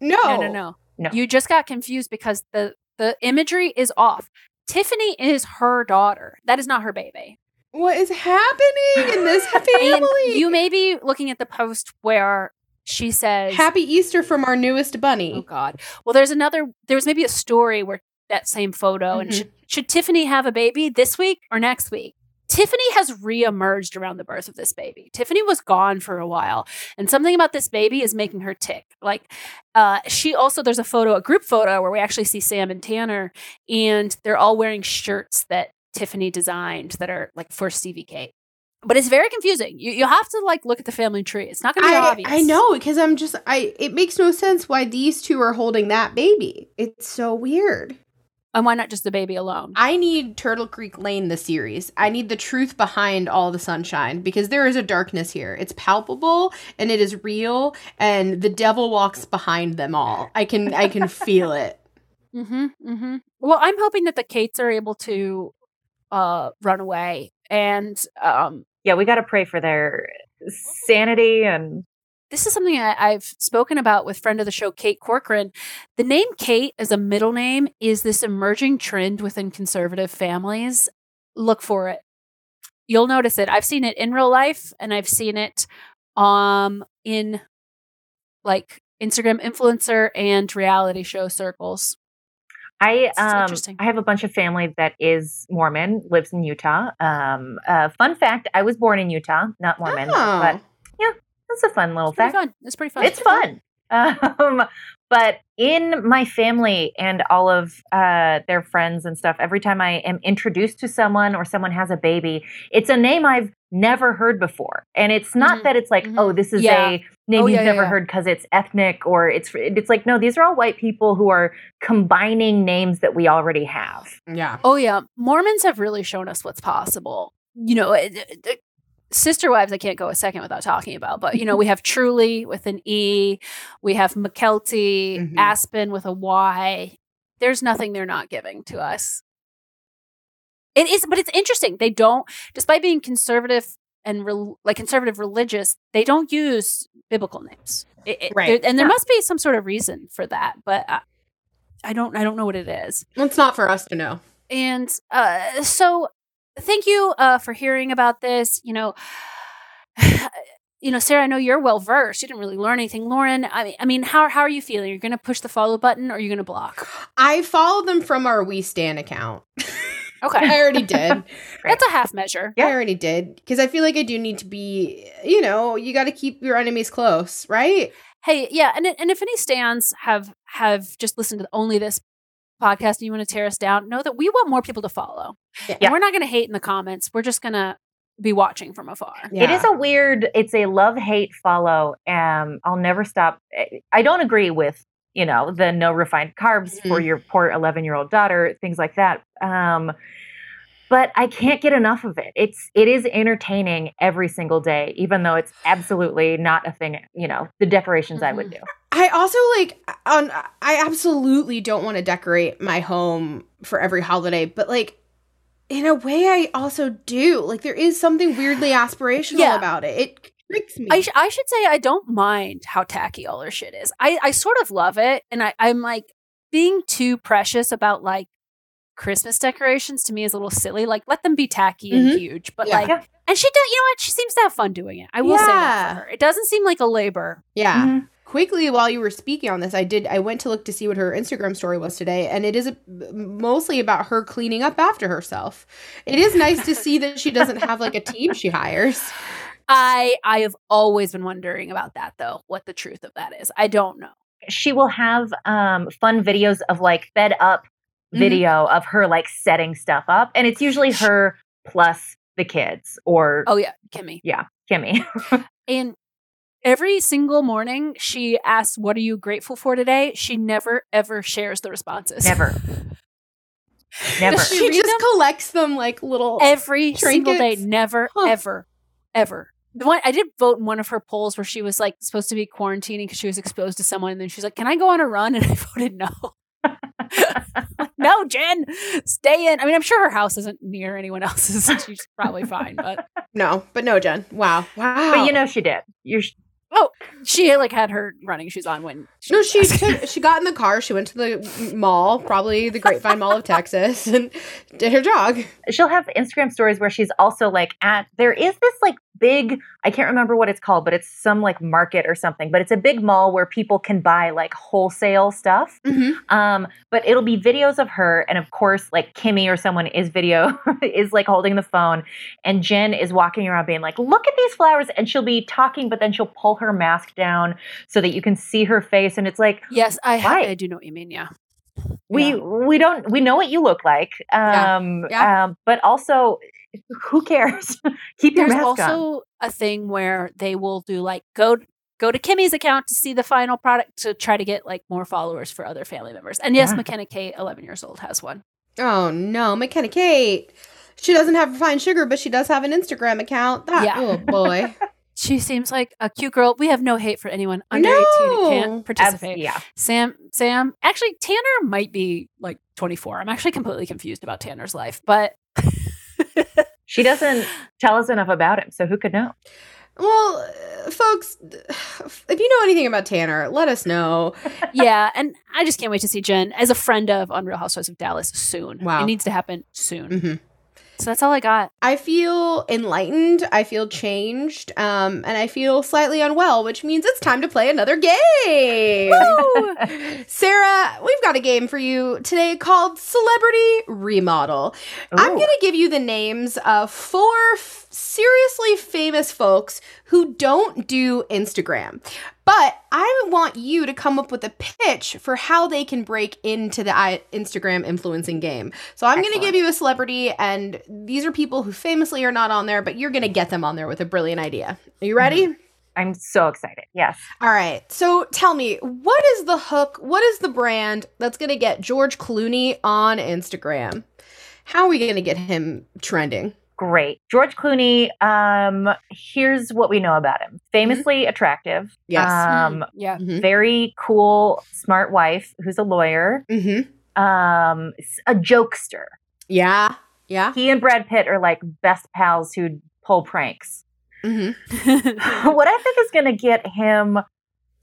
No. No, no, no, No. You just got confused because the the imagery is off. Tiffany is her daughter. That is not her baby. What is happening in this family? And you may be looking at the post where she says, Happy Easter from our newest bunny. "Oh God." Well, there's another. There's maybe a story where that same photo, and Mhm. should, should Tiffany have a baby this week or next week? Tiffany has reemerged around the birth of this baby. Tiffany was gone for a while, and something about this baby is making her tick. Like, uh, she also there's a photo, a group photo, where we actually see Sam and Tanner, and they're all wearing shirts that Tiffany designed that are like for Stevie. But it's very confusing. You you have to like look at the family tree. It's not going to be I, obvious. I know because I'm just I. It makes no sense why these two are holding that baby. It's so weird. And why not just the baby alone? I need Turtle Creek Lane the series. I need the truth behind all the sunshine because there is a darkness here. It's palpable and it is real and the devil walks behind them all. I can I can feel it. Mm-hmm. Mm-hmm. Well, I'm hoping that the Kates are able to uh run away and um Yeah, we got to pray for their sanity and this is something I, I've spoken about with friend of the show, Kate Corcoran. The name Kate as a middle name is this emerging trend within conservative families. Look for it. You'll notice it. I've seen it in real life and I've seen it um in like Instagram influencer and reality show circles. I um. I have a bunch of family that is Mormon, lives in Utah. Um uh fun fact, I was born in Utah, not Mormon, Oh. but yeah, that's a fun little It's fact. fun. It's pretty fun. It's fun. Um, but in my family and all of uh, their friends and stuff, every time I am introduced to someone or someone has a baby, it's a name I've never heard before. And it's not Mhm. that it's like, Mhm. oh, this is Yeah. a name Oh, you've yeah, yeah, never yeah. heard because it's ethnic or it's it's like no, these are all white people who are combining names that we already have. Yeah. Oh yeah, Mormons have really shown us what's possible. You know, it- it- it- sister wives. I can't go a second without talking about. But you know, we have Truly with an E. We have McKelty, Mhm. Aspen with a Y. There's nothing they're not giving to us. It is, but it's interesting. They don't, despite being conservative and rel like conservative religious, they don't use biblical names. It- it- Right. and there Yeah. must be some sort of reason for that, but I, I don't. I don't know what it is. It's not for us to know. And uh, so, thank you uh, for hearing about this. You know, you know, Sarah. I know you're well versed. You didn't really learn anything, Lauren. I mean, I mean, how how are you feeling? You're going to push the follow button, or are you going to block? I follow them from our We Stand account. Okay, I already did. that's a half measure. Yeah. I already did because I feel like I do need to be. You know, you got to keep your enemies close, right? Hey, yeah, and and if any stands have have just listened to only this podcast and you want to tear us down, know that we want more people to follow. Yeah. And we're not going to hate in the comments. We're just going to be watching from afar. It is a weird, it's a love hate follow. Um, I'll never stop. I- I don't agree with, you know, the no refined carbs for Mhm. your poor 11 year old daughter, things like that. Um, but I can't get enough of it. It's it is entertaining every single day, even though it's absolutely not a thing. You know, the decorations I would do. I also like on I absolutely don't want to decorate my home for every holiday, but like in a way I also do. Like there is something weirdly aspirational Yeah. about it. It tricks me. I, sh- I should say I don't mind how tacky all their shit is. I, I sort of love it. And I, I'm like being too precious about like Christmas decorations to me is a little silly. Like let them be tacky and Mhm. huge. But Yeah. like Yeah. and she does you know what? She seems to have fun doing it. I will say that for her. It doesn't seem like a labor. yeah. Mhm. Quickly while you were speaking on this, I did I went to look to see what her Instagram story was today and it is a, mostly about her cleaning up after herself. It is nice to see that she doesn't have like a team she hires. I I have always been wondering about that though, what the truth of that is. I don't know. She will have um, fun videos of like fed up Mhm. video of her like setting stuff up, and it's usually her plus the kids or Oh yeah, Kimmy. yeah, Kimmy. And every single morning she asks, What are you grateful for today? She never ever shares the responses. Never. Never. Does She, read just them? collects them like little every single day. Never, Huh. ever, ever. The one I did vote in one of her polls where she was like supposed to be quarantining because she was exposed to someone, and then she's like, "Can I go on a run?" And I voted no. No, Jen, stay in. I mean, I'm sure her house isn't near anyone else's. and She's probably fine, but No, but no, Jen. Wow. Wow. But you know she did. You're Oh, she like had her running shoes on when she No, she took, she got in the car. She went to the mall, probably the Grapevine Mall of Texas, and did her jog. she'll have Instagram stories where she's also like at there is this like big, I can't remember what it's called, but it's some like market or something, but it's a big mall where people can buy like wholesale stuff. Mhm. Um, but it'll be videos of her. And of course, like Kimmy or someone is video, is like holding the phone. And Jen is walking around being like, look at these flowers. And she'll be talking, but then she'll pull her mask down so that you can see her face. And it's like, Yes, I? I do know what you mean. Yeah. We we don't we know what you look like Yeah. um Yeah. um but also who cares keep your There's mask on also a thing where they will do like go go to Kimmy's account to see the final product to try to get like more followers for other family members. And yes, Yeah. McKenna Kate, 11 years old, has one. Oh no, McKenna Kate. She doesn't have refined sugar, but she does have an Instagram account. That, Yeah. Oh boy. She seems like a cute girl. We have no hate for anyone under 18 who can't Abs- participate. yeah Sam, Sam, actually, Tanner might be like 24. I'm actually completely confused about Tanner's life, but she doesn't tell us enough about him so who could know well, uh, folks, if you know anything about Tanner, let us know. yeah, and I just can't wait to see Jen as a friend of on Real Housewives of Dallas soon. Wow. It needs to happen soon. Mhm. So that's all I got. I feel enlightened. I feel changed. Um, and I feel slightly unwell, which means it's time to play another game. Sarah, we've got a game for you today called Celebrity Remodel. I'm going to give you the names of four f- seriously famous folks who don't do Instagram. But I want you to come up with a pitch for how they can break into the Instagram influencing game. So I'm going to give you a celebrity, and these are people who famously are not on there, but you're going to get them on there with a brilliant idea. Are you mm-hmm. ready? i'm so excited yes All right. So tell me, what is the hook? What is the brand that's going to get George Clooney on Instagram? How are we going to get him trending? Great george clooney um here's what we know about him famously attractive Yes. um Yeah. Mhm. very cool smart wife who's a lawyer Mm-hmm. um a jokester Yeah. Yeah. he and brad pitt are like best pals who pull pranks Mm-hmm. what I think is going to get him,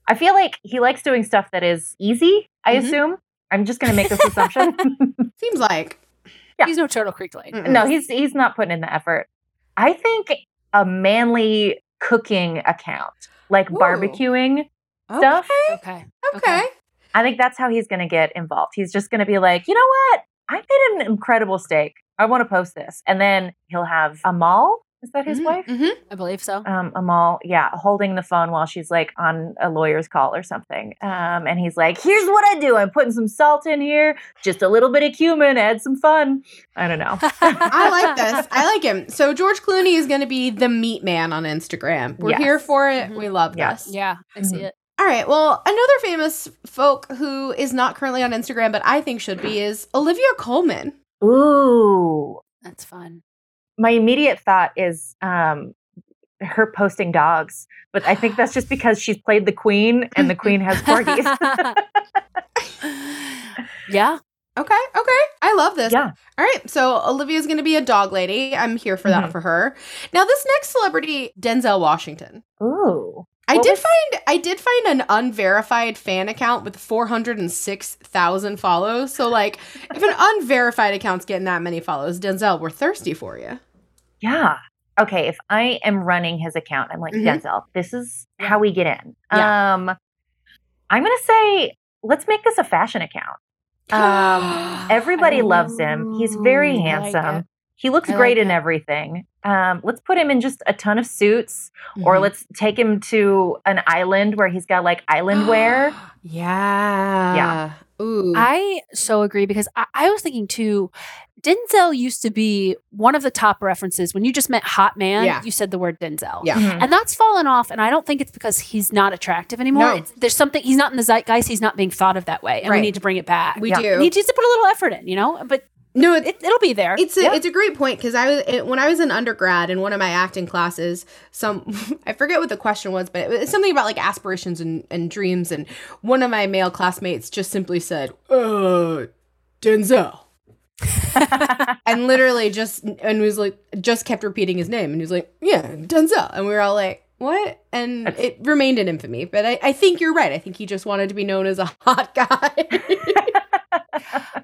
I feel like he likes doing stuff that is easy, I assume. I'm just going to make this assumption. Seems like. Yeah. He's no Turtle Creek Lane. Mm-mm. no, he's he's not putting in the effort. I think a manly cooking account, like Ooh. barbecuing stuff. Okay. Okay. I think that's how he's going to get involved. He's just going to be like, you know what? I made an incredible steak. I want to post this. And then he'll have Amal. Is that his wife? Mm-hmm. I believe so. um, Amal, yeah, holding the phone while she's like on a lawyer's call or something. Um, and he's like, here's what I do. I'm putting some salt in here, just a little bit of cumin, add some fun. I don't know. I like this. I like him. So George Clooney is going to be the meat man on Instagram. We're Yes. here for it. Mhm. We love Yes. this. yeah, I see Mhm. it. All right. Well, another famous folk who is not currently on Instagram, but I think should be, is Olivia Colman. Ooh. That's fun. My immediate thought is um, her posting dogs, but I think that's just because she's played the queen and the queen has corgis. yeah. Okay. Okay. I love this. yeah. All right. So Olivia's going to be a dog lady. I'm here for that Mhm. for her. Now, this next celebrity, Denzel Washington. Ooh. I What did was- find I did find an unverified fan account with 406,000 follows. So like if an unverified account's getting that many follows, Denzel, we're thirsty for you. Yeah. Okay, if I am running his account, I'm like, Mhm. Denzel, this is how we get in. Yeah. Um I'm gonna say, let's make this a fashion account. Um everybody loves him. He's very like handsome. he looks I great like in it. everything. Um, let's put him in just a ton of suits, or Mhm. let's take him to an island where he's got like island wear. yeah. Yeah. Ooh. I so agree because I, I was thinking too. Denzel used to be one of the top references when you just meant hot man. Yeah. You said the word Denzel. Yeah. Mhm. And that's fallen off. And I don't think it's because he's not attractive anymore. No. It's, there's something, he's not in the zeitgeist. He's not being thought of that way. And Right. we need to bring it back. we yeah. do. He needs to put a little effort in, you know? But no, it, it'll be there. It's a Yeah. it's a great point because I was it, when I was in undergrad in one of my acting classes. Some I forget what the question was, but it was something about like aspirations and, and dreams. And one of my male classmates just simply said, "Uh, Denzel," and literally just and was like just kept repeating his name, and he was like, "Yeah, Denzel," and we were all like. What? And That's- it remained in infamy. But I, I think you're right. I think he just wanted to be known as a hot guy.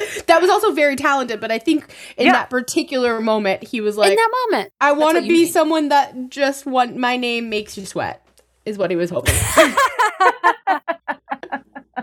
that was also very talented, but I think in Yeah. that particular moment, he was like, In that moment, I want to be mean. someone that just want my name makes you sweat, is what he was hoping.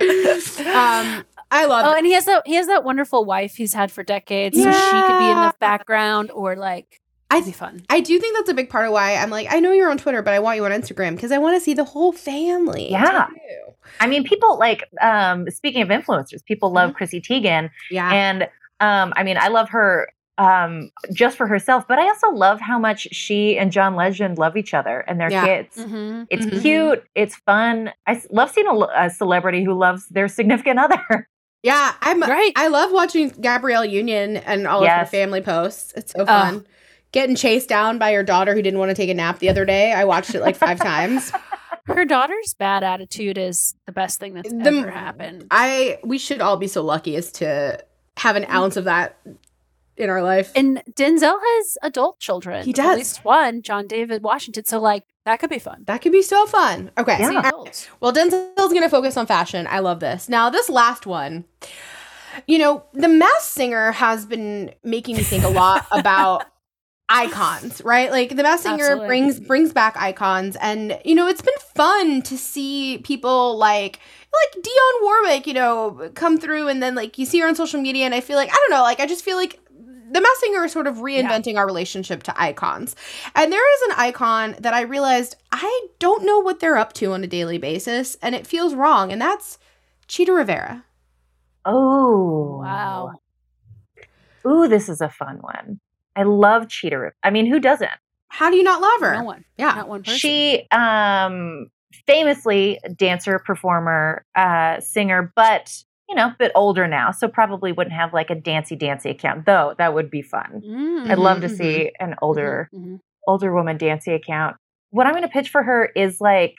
um, I love it. Oh, it. and he has that he has that wonderful wife he's had for decades, so she could be in the background or like I be fun. I do think that's a big part of why I'm like, I know you're on Twitter, but I want you on Instagram because I want to see the whole family. Yeah. too. I mean, people like um speaking of influencers, people love Chrissy Teigen Yeah. and um I mean, I love her um just for herself, but I also love how much she and John Legend love each other and their Yeah. kids. Mm-hmm. It's Mhm. cute, it's fun. I love seeing a celebrity who loves their significant other. yeah. I'm Right. I love watching Gabrielle Union and all of her family posts. It's so fun. Getting chased down by your daughter who didn't want to take a nap the other day. I watched it like five times. Her daughter's bad attitude is the best thing that's The- ever happened. I we should all be so lucky as to have an ounce of that in our life. And Denzel has adult children. He does. At does. least one, John David Washington. So like that could be fun. that could be so fun. Okay. Yeah. Well, Denzel's going to focus on fashion. I love this. Now, this last one, you know, the Masked Singer has been making me think a lot about icons, right? Like the Masked Singer Absolutely. brings brings back icons, and you know, it's been fun to see people like like Dionne Warwick, you know, come through, and then like you see her on social media, and I feel like I don't know, like I just feel like. The Masked Singer is sort of reinventing our relationship to icons. And there is an icon that I realized I don't know what they're up to on a daily basis, and it feels wrong, and that's Chita Rivera. Oh. Wow. Ooh, this is a fun one. I love Chita. Rip- I mean, who doesn't? How do you not love her? No one. Yeah. Not one person. She um famously dancer, performer, uh singer, but you know, a bit older now, so probably wouldn't have like a dancy dancy account, though that would be fun. Mm. I'd love to Mhm, see an older Mhm. older woman dancy account. What I'm gonna pitch for her is like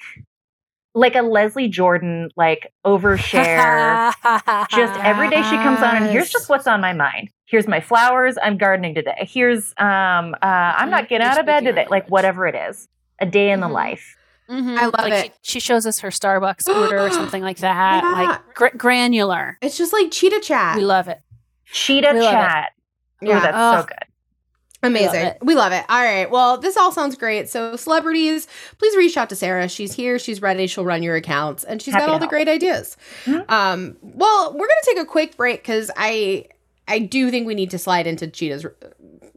like a Leslie Jordan, like overshare. just every day she comes on and here's just what's on my mind. Here's my flowers. I'm gardening today. Here's um uh I'm not getting out of bed speaking our today. Like whatever it is. A day in the Mhm. life. Mhm. I love like it. She, she shows us her Starbucks order or something like that. Yeah. Like gr- granular. It's just like Chita Chat. We love it. Chita We love it. chat. Yeah. Ooh, that's Oh. so good. Amazing. it. We love it. All right. Well, this all sounds great. So, celebrities, please reach out to Sarah. She's here. She's ready. She'll run your accounts, and she's Happy got to all the help. great ideas. Mhm. Um. Well, we're gonna take a quick break because I I do think we need to slide into Chita's. Uh,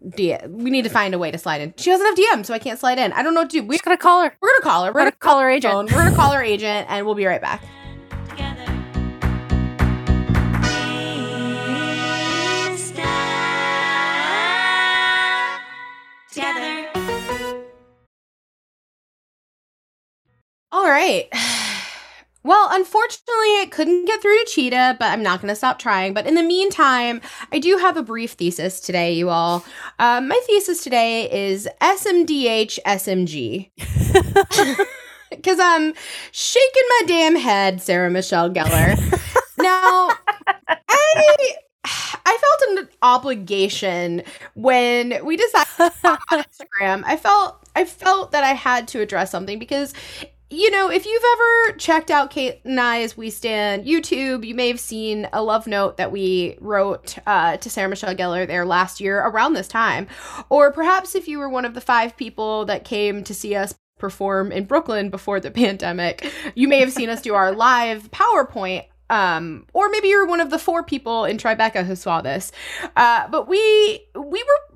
DM. We need to find a way to slide in. She doesn't have DM, so I can't slide in. I don't know what to do. We, Just gonna call her. we're gonna call her. We're Gotta gonna call her agent. phone. We're gonna call her agent, and we'll be right back. together. Together. All right. Well, unfortunately, it couldn't get through to Chita, but I'm not going to stop trying. But in the meantime, I do have a brief thesis today, you all. Um, my thesis today is SMDH SMG. Because I'm shaking my damn head, Sarah Michelle Gellar. now, I. I felt an obligation when we decided on Instagram. I felt I felt that I had to address something because you know, if you've ever checked out Kate and I as we stand YouTube, you may have seen a love note that we wrote uh, to Sarah Michelle Gellar there last year around this time. Or perhaps if you were one of the five people that came to see us perform in Brooklyn before the pandemic, you may have seen us do our live PowerPoint. Um, or maybe you're one of the four people in Tribeca who saw this. Uh, but we we were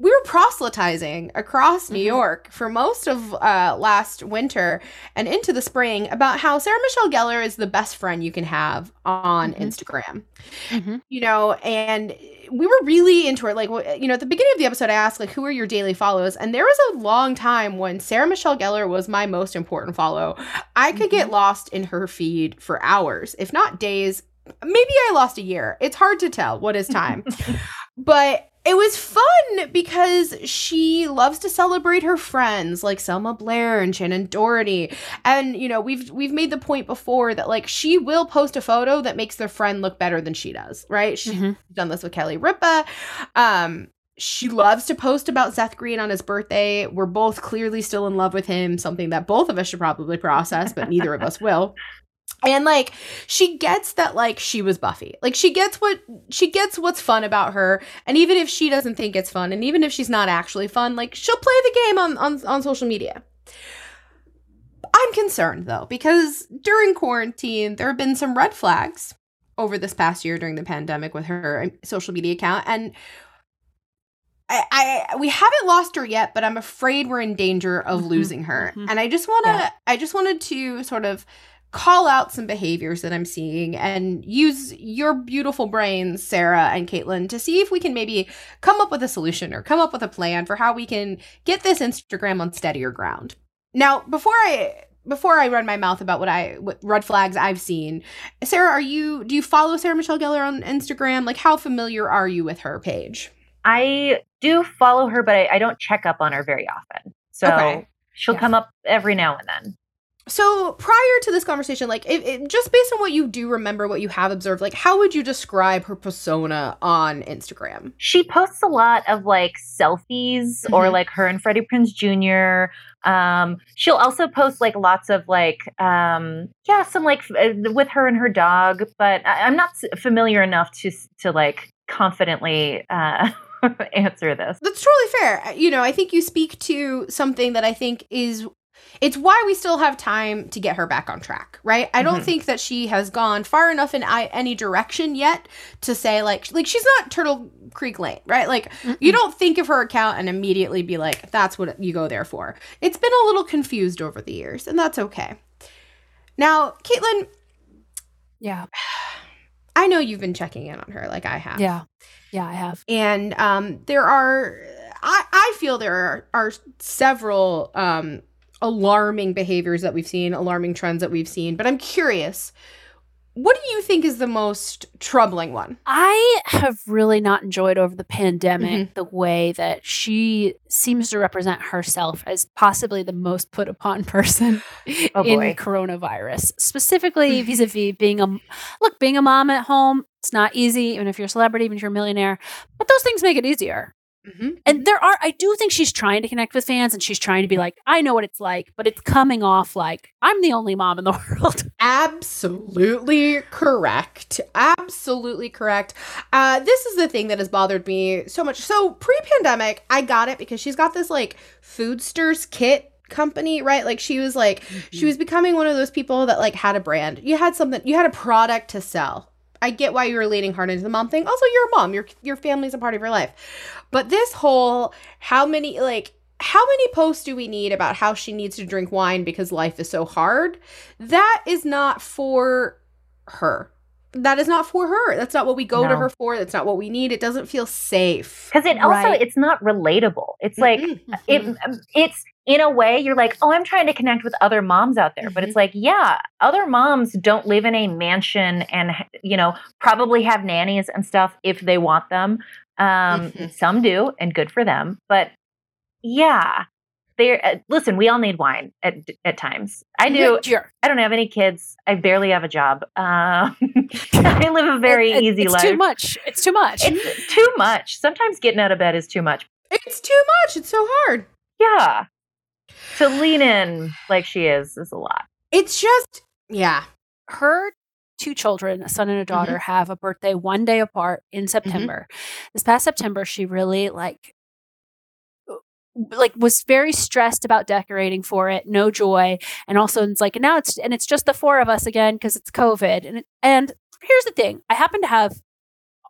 we were proselytizing across New Mhm. York for most of uh, last winter and into the spring about how Sarah Michelle Gellar is the best friend you can have on Mhm. Instagram. Mhm. You know, and we were really into it. Like, you know, at the beginning of the episode, I asked, like, who are your daily follows? And there was a long time when Sarah Michelle Gellar was my most important follow. I could get lost in her feed for hours, if not days. Maybe I lost a year. It's hard to tell what is time. but it was fun because she loves to celebrate her friends like Selma Blair and Shannen Doherty. And you know, we've we've made the point before that like she will post a photo that makes their friend look better than she does, right? She's Mhm. done this with Kelly Ripa. Um she loves to post about Seth Green on his birthday. We're both clearly still in love with him, something that both of us should probably process, but neither of us will. And like she gets that like she was Buffy. Like she gets what she gets what's fun about her. And even if she doesn't think it's fun and even if she's not actually fun, like she'll play the game on on, on social media. I'm concerned though, because during quarantine, there have been some red flags over this past year during the pandemic with her um, social media account. And I, I we haven't lost her yet, but I'm afraid we're in danger of Mhm, losing her. mhm. And I just wanna Yeah. I just wanted to sort of call out some behaviors that I'm seeing and use your beautiful brains, Sarah and Caitlin, to see if we can maybe come up with a solution or come up with a plan for how we can get this Instagram on steadier ground. Now, before I before I run my mouth about what I what red flags I've seen, Sarah, are you do you follow Sarah Michelle Gellar on Instagram? Like how familiar are you with her page? I do follow her, but I, I don't check up on her very often. So Okay. she'll Yeah. come up every now and then. So prior to this conversation, like it, it, just based on what you do remember, what you have observed, like how would you describe her persona on Instagram? She posts a lot of like selfies or Mhm. like her and Freddie Prinze Jr. Um, she'll also post like lots of like, um, yeah, some like f- uh, with her and her dog, but I- I'm not s- familiar enough to to like confidently uh, answer this. That's totally fair. Uh, You know, I think you speak to something that I think is it's why we still have time to get her back on track, right? I don't Mhm. think that she has gone far enough in I- any direction yet to say like like she's not Turtle Creek Lane, right? Like you don't think of her account and immediately be like that's what you go there for. It's been a little confused over the years, and that's okay. Now, Caitlin, Yeah. I know you've been checking in on her like I have. Yeah. Yeah, I have. and um, there are I, I feel there are, are several um, alarming behaviors that we've seen alarming trends that we've seen but i'm curious what do you think is the most troubling one I have really not enjoyed over the pandemic mm-hmm. the way that she seems to represent herself as possibly the most put upon person Oh, in coronavirus, specifically vis a vis being a look, being a mom at home. It's not easy, even if you're a celebrity, even if you're a millionaire, but those things make it easier. Mm-hmm. And there are, I do think she's trying to connect with fans and she's trying to be like, I know what it's like, but it's coming off like I'm the only mom in the world. absolutely correct. Absolutely correct. Uh, this is the thing that has bothered me so much. So pre-pandemic i got it because she's got this like Foodstirs kit company right? Like she was like she was becoming one of those people that like had a brand. You had something you had a product to sell i get why you were leaning hard into the mom thing. Also you're a mom. Your your family's a part of your life. But this whole how many like how many posts do we need about how she needs to drink wine because life is so hard? That is not for her that is not for her. That's not what we go to her for. That's not what we need. It doesn't feel safe. Because it also Right. it's not relatable. It's like it it's in a way you're like oh i'm trying to connect with other moms out there. But it's like yeah other moms don't live in a mansion and you know probably have nannies and stuff if they want them. Um Mhm. some do and good for them. But yeah they uh, listen we all need wine at at times. I do Sure. i don't have any kids. I barely have a job. Um i live a very It- it- easy it's life. too much. It's too much. it's too much. Sometimes getting out of bed is too much. It's too much. It's so hard. Yeah. To lean in like she is is a lot. It's just yeah. Her two children, a son and a daughter, have a birthday one day apart in September. This past September, she really like like was very stressed about decorating for it, no joy, and also it's like now it's and it's just the four of us again because it's COVID. And and here's the thing: I happen to have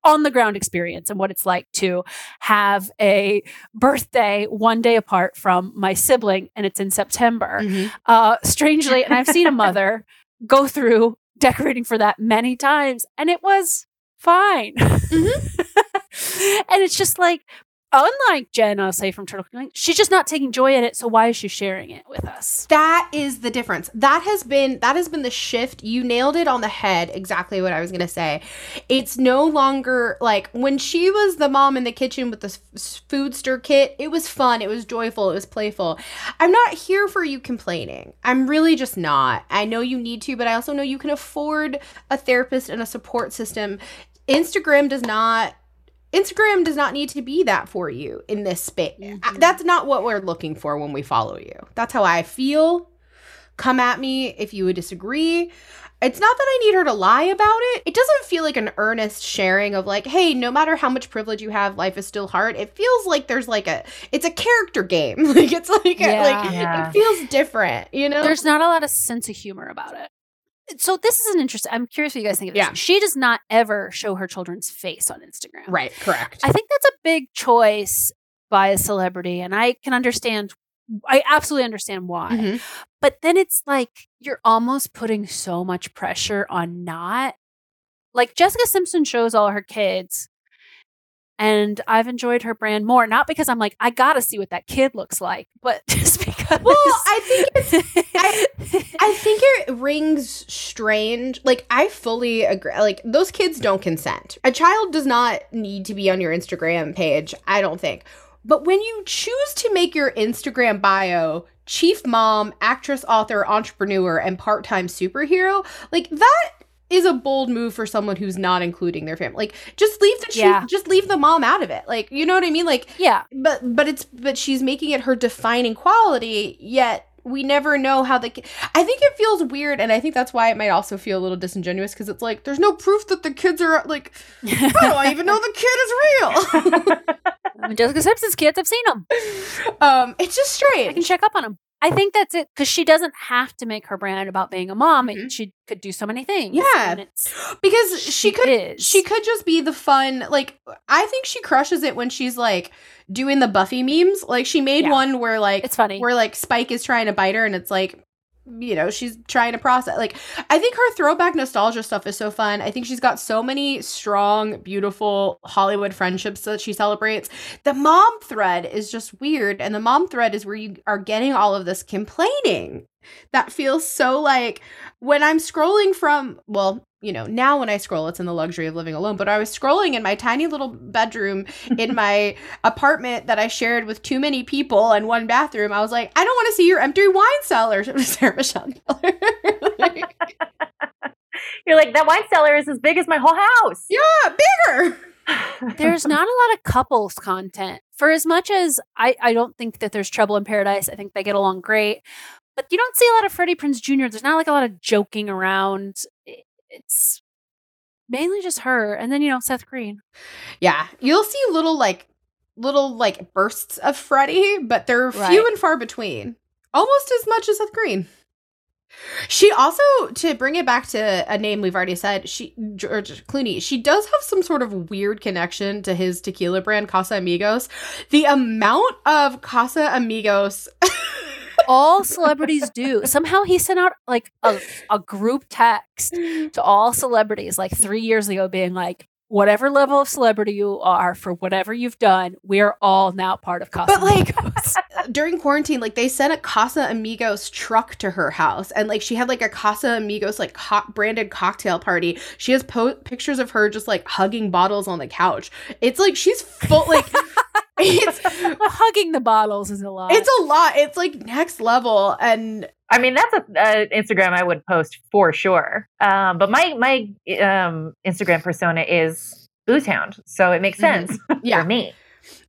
on the ground experience and what it's like to have a birthday one day apart from my sibling, and it's in September. Uh strangely and i've seen a mother go through decorating for that many times and it was fine. And it's just like unlike jen i'll say from turtle Creek, she's just not taking joy in it so why is she sharing it with us? That is the difference. That has been that has been the shift. You nailed it on the head exactly what i was to say. It's no longer like when she was the mom in the kitchen with the Foodstirs kit it was fun it was joyful it was playful. I'm not here for you complaining. I'm really just not. I know you need to but i also know you can afford a therapist and a support system. Instagram does not Instagram does not need to be that for you in this space. Mm-hmm. That's not what we're looking for when we follow you. That's how I feel. Come at me if you would disagree. it's not that I need her to lie about it. It doesn't feel like an earnest sharing of like, hey, no matter how much privilege you have, life is still hard. It feels like there's like a it's a character game. like it's like a- like Yeah. it feels different, you know? There's not a lot of sense of humor about it. So this is an interesting. I'm curious what you guys think of this. Yeah. She does not ever show her children's face on Instagram. right, correct. I think that's a big choice by a celebrity, and I can understand. I absolutely understand why. Mhm. But then it's like you're almost putting so much pressure on not. Like Jessica Simpson shows all her kids, and I've enjoyed her brand more. Not because I'm like I gotta see what that kid looks like, but just because. Well, I think I, I think it rings strange. Like I fully agree. Like those kids don't consent. A child does not need to be on your Instagram page. I don't think. But when you choose to make your Instagram bio chief mom, actress, author, entrepreneur, and part-time superhero, like that is a bold move for someone who's not including their family. Like just leave the chief, Yeah. just leave the mom out of it. Like you know what I mean? Like yeah, but but it's but she's making it her defining quality yet we never know how the ki- i think it feels weird and i think that's why it might also feel a little disingenuous because it's like there's no proof that the kids are like how do i even know the kid is real Jessica Simpson's kids. I've seen them. um it's just strange. I can check up on them. I think that's it because she doesn't have to make her brand about being a mom. Mhm. She could do so many things. Yeah. because she, she could is. she could just be the fun like i think she crushes it when she's like doing the buffy memes like she made Yeah. one where like It's funny. where like spike is trying to bite her and it's like you know she's trying to process like i think her throwback nostalgia stuff is so fun. I think she's got so many strong beautiful hollywood friendships that she celebrates. The mom thread is just weird and the mom thread is where you are getting all of this complaining that feels so like when i'm scrolling from well you know now when i scroll it's in the luxury of living alone but i was scrolling in my tiny little bedroom in my apartment that i shared with too many people and one bathroom i was like i don't want to see your empty wine cellar sarah michelle Gellar. Like, You're like, that wine cellar is as big as my whole house. yeah bigger there's not a lot of couples content. For as much as I, I don't think that there's trouble in paradise, I think they get along great. But you don't see a lot of Freddie Prinze Jr. There's not like a lot of joking around. It's mainly just her, and then you know Seth Green. yeah you'll see little like little like bursts of freddie but they're few and far between almost as much as seth green She also, to bring it back to a name we've already said, she George Clooney. She does have some sort of weird connection to his tequila brand Casa Amigos. The amount of Casa Amigos, All celebrities do. Somehow he sent out like a, a group text to all celebrities like three years ago, being like, whatever level of celebrity you are for whatever you've done, we're all now part of Casa but like Amigos." Uh, during quarantine, like they sent a Casa Amigos truck to her house, and like she had like a Casa Amigos like hot branded cocktail party. She has po- pictures of her just like hugging bottles on the couch. It's like she's full like. It's hugging the bottles is a lot. it's a lot. It's like next level, and I mean, that's a, a Instagram I would post for sure. Um, but my my um, Instagram persona is Booze Hound, so it makes Mhm. sense yeah, for me.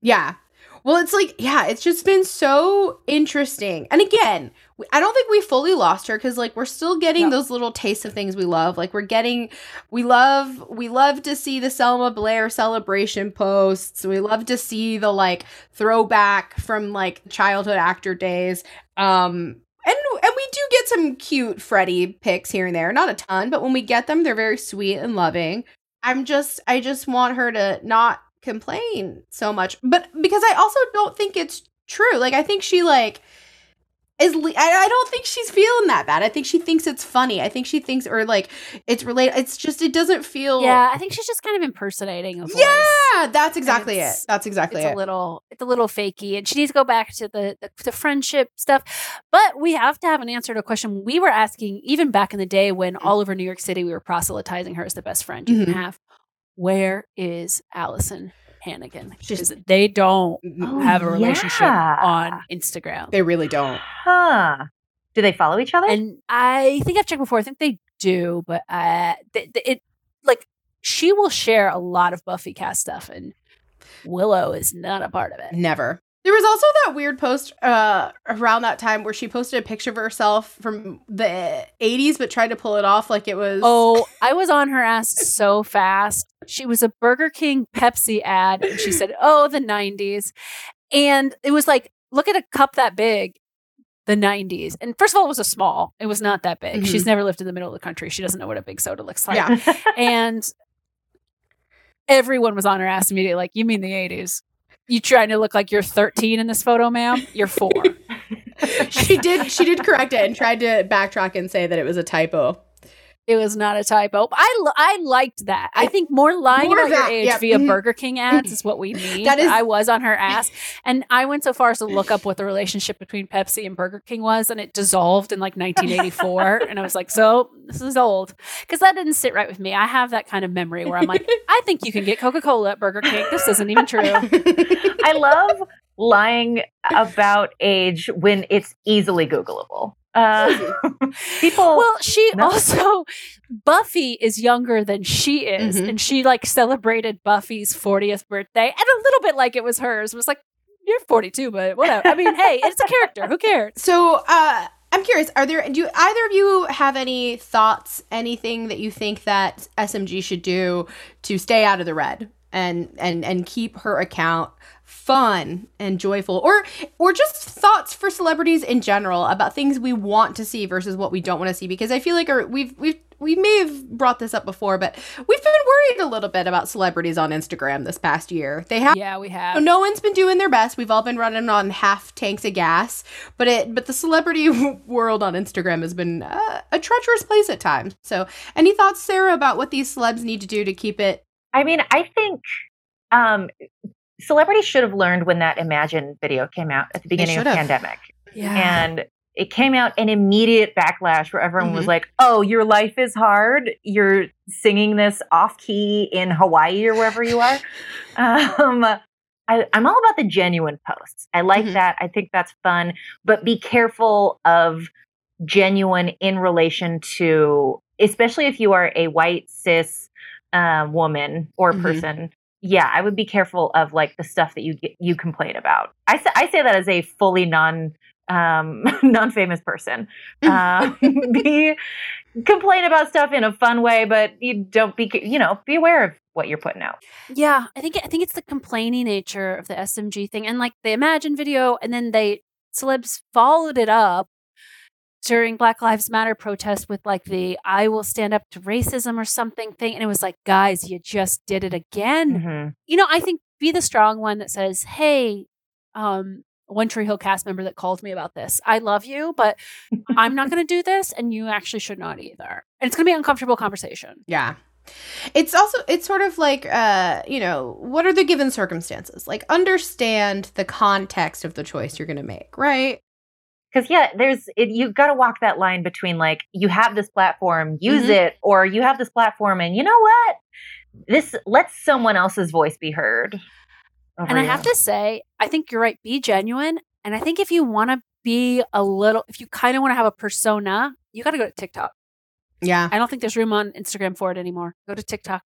Yeah. Well, it's like, yeah, it's just been so interesting. And again, I don't think we fully lost her because, like, we're still getting No. those little tastes of things we love. Like, we're getting, we love, we love to see the Selma Blair celebration posts. We love to see the, like, throwback from, like, childhood actor days. Um, and, and we do get some cute Freddie pics here and there. Not a ton, but when we get them, they're very sweet and loving. I'm just, I just want her to not complain so much but because i also don't think it's true like i think she like is le- I, I don't think she's feeling that bad i think she thinks it's funny i think she thinks or like it's related it's just it doesn't feel yeah, I think she's just kind of impersonating a voice. yeah that's exactly it that's exactly it's it a little it's a little fakey and she needs to go back to the, the the friendship stuff but we have to have an answer to a question we were asking even back in the day when Mm-hmm. all over new york city we were proselytizing her as the best friend you can have where is Alyson Hannigan because they don't Oh, have a relationship yeah. on instagram they really don't Huh. Do they follow each other? and i think i've checked before i think they do but uh th- th- it like she will share a lot of buffy cast stuff and willow is not a part of it never There was also that weird post uh, around that time where she posted a picture of herself from the 80s, but tried to pull it off like it was. Oh, I was on her ass so fast. She was a Burger King Pepsi ad, and she said, "Oh, the '90s," and it was like, look at a cup that big. The 90s. And first of all, it was a small. It was not that big. Mhm. She's never lived in the middle of the country. She doesn't know what a big soda looks like. Yeah. and everyone was on her ass immediately like you mean the 80s you trying to look like you're 13 in this photo ma'am you're four she did she did correct it and tried to backtrack and say that it was a typo. It was not a typo. I i liked that. I think more lying More about of your that, age yep, via mhm. burger king ads is what we need. That is- i was on her ass. And i went so far as to look up what the relationship between pepsi and burger king was and it dissolved in like 1984 and i was like so this is old. Because that didn't sit right with me. I have that kind of memory where i'm like i think you can get coca-cola at burger king. This isn't even true. I love lying about age when it's easily Googleable. Uh, people. Well, she No. also Buffy is younger than she is, Mhm. and she like celebrated Buffy's 40th birthday, and a little bit like it was hers. It was like, you're 42, but whatever. I mean, hey, it's a character. Who cares? So, uh, I'm curious. Are there do either of you have any thoughts? Anything that you think that SMG should do to stay out of the red and and and keep her account fun and joyful, or or just thoughts for celebrities in general about things we want to see versus what we don't want to see? Because I feel like our, we've we've we may have brought this up before, but we've been worried a little bit about celebrities on Instagram this past year. They have Yeah, we have. no one's been doing their best. We've all been running on half tanks of gas, but it but the celebrity world on Instagram has been uh, a treacherous place at times. So, any thoughts, Sarah, about what these celebs need to do to keep it? I mean, I think um, celebrities should have learned when that Imagine video came out at the beginning of the pandemic. Yeah. And it came out an immediate backlash where everyone was Mhm. like, oh, your life is hard. You're singing this off key in Hawaii or wherever you are. um, I, I'm all about the genuine posts. I like Mhm. that. I think that's fun. But be careful of genuine in relation to, especially if you are a white cis um, woman or Mhm. person. Yeah, I would be careful of like the stuff that you get, you complain about. I say, I say that as a fully non um, non famous person. Um, be complain about stuff in a fun way, but you don't be you know be aware of what you're putting out. Yeah, I think I think it's the complaining nature of the SMG thing, and like the Imagine video, and then they celebs followed it up during Black Lives Matter protest with like the "I will stand up to racism" or something thing, and it was like, guys, you just did it again. Mhm. You know, I think be the strong one that says, "Hey." Um, one Tree Hill cast member that called me about this. I love you, but I'm not going to do this, and you actually should not either. And it's going to be an uncomfortable conversation. Yeah. It's also it's sort of like uh, you know, what are the given circumstances? Like understand the context of the choice you're going to make, right? Because yeah, there's it, you've got to walk that line between like you have this platform, use Mhm. it, or you have this platform, and you know what? This lets someone else's voice be heard. And I have to say, I think you're right. Be genuine. And I think if you want to be a little, if you kind of want to have a persona, you got to go to TikTok. Yeah. I don't think there's room on Instagram for it anymore. Go to TikTok.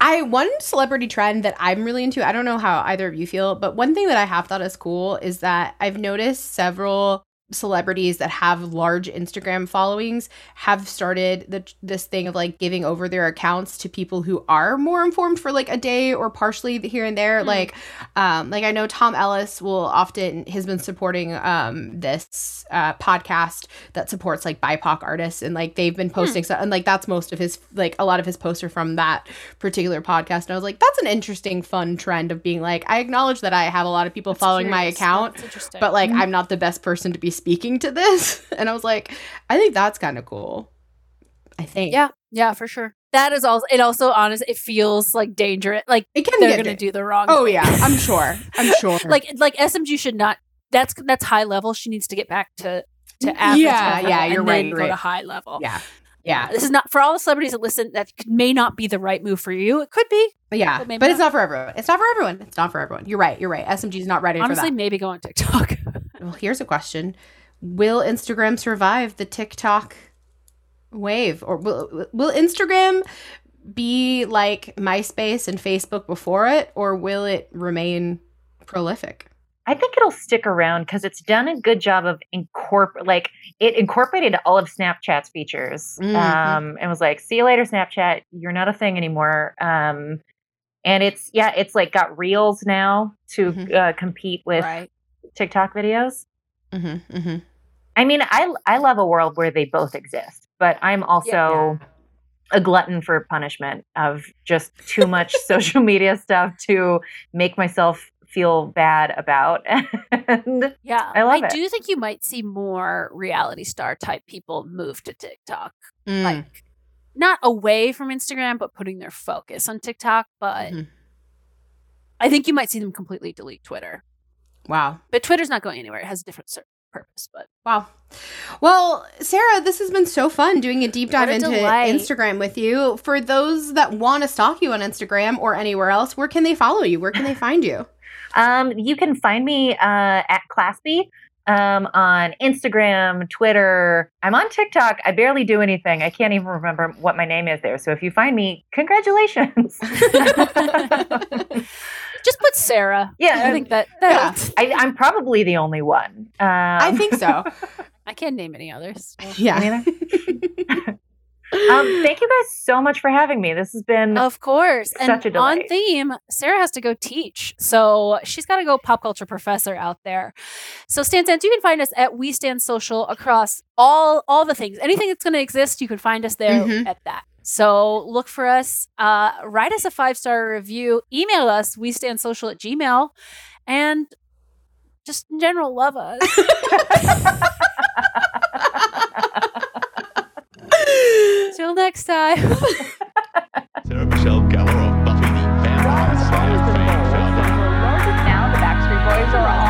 I one celebrity trend that I'm really into. I don't know how either of you feel, but one thing that I have thought is cool is that I've noticed several celebrities that have large Instagram followings have started the, this thing of like giving over their accounts to people who are more informed for like a day or partially here and there. Hmm. Like, um, like I know Tom Ellis will often has been supporting um this uh, podcast that supports like BIPOC artists, and like they've been posting so and like that's most of his like a lot of his posts are from that particular podcast. And I was like, that's an interesting, fun trend of being like, I acknowledge that I have a lot of people That's following my account, but like I'm not the best person to be speaking to this. And I was like, I think that's kind of cool. I think. yeah, yeah, for sure. That is also, it also, honest, it feels like dangerous. Like It can they're going to da- do the wrong Oh thing. yeah, I'm sure. I'm sure. like, like SMG should not, that's, that's high level. She needs to get back to, to average. Yeah, level yeah, and you're then right, Go right. to high level. yeah. Yeah. This is not for all the celebrities that listen. That may not be the right move for you. It could be. Yeah. But But, it's not for everyone. It's not for everyone. It's not for everyone. You're right. You're right. SMG's not ready Honestly, for that. maybe go on TikTok. Well, here's a question. Will Instagram survive the TikTok wave or will will Instagram be like MySpace and Facebook before it or will it remain prolific? I think it'll stick around because it's done a good job of incorporate like it incorporated all of Snapchat's features. Mhm. Um, and was like, "See you later, Snapchat. You're not a thing anymore." Um, and it's yeah, it's like got Reels now to Mhm. uh, compete with right. TikTok videos. Mm-hmm, mm-hmm. I mean, I I love a world where they both exist, but I'm also a glutton for punishment of just too much social media stuff to make myself feel bad about. and Yeah, I love it. do think you might see more reality star type people move to TikTok, Mm. like not away from Instagram, but putting their focus on TikTok. But Mhm. I think you might see them completely delete Twitter. Wow. But Twitter's not going anywhere; it has a different purpose. But Wow. Well, Sarah, this has been so fun doing a deep dive a into delight. Instagram with you. For those that want to stalk you on Instagram or anywhere else, where can they follow you? Where can they find you? Um, you can find me uh, at Claspy um, on Instagram, Twitter. I'm on TikTok. I barely do anything. I can't even remember what my name is there. So if you find me, congratulations. just put Sarah. Yeah, I think that. that Yeah. I, I'm probably the only one. Um, I think so. I can't name any others. Yeah. um, thank you guys so much for having me. This has been Of course. Such and a on theme, Sarah has to go teach. So she's got to go pop culture professor out there. So Stan Stans, you can find us at We Stand Social across all all the things. Anything that's going to exist, you can find us there Mhm. at that. So look for us. Uh, write us a five star review. Email us, we stand social at gmail. And just in general, love us. Until next time. Sarah Michelle Gellar Buffy the Vampire Slayer. Now the Backstreet Boys are.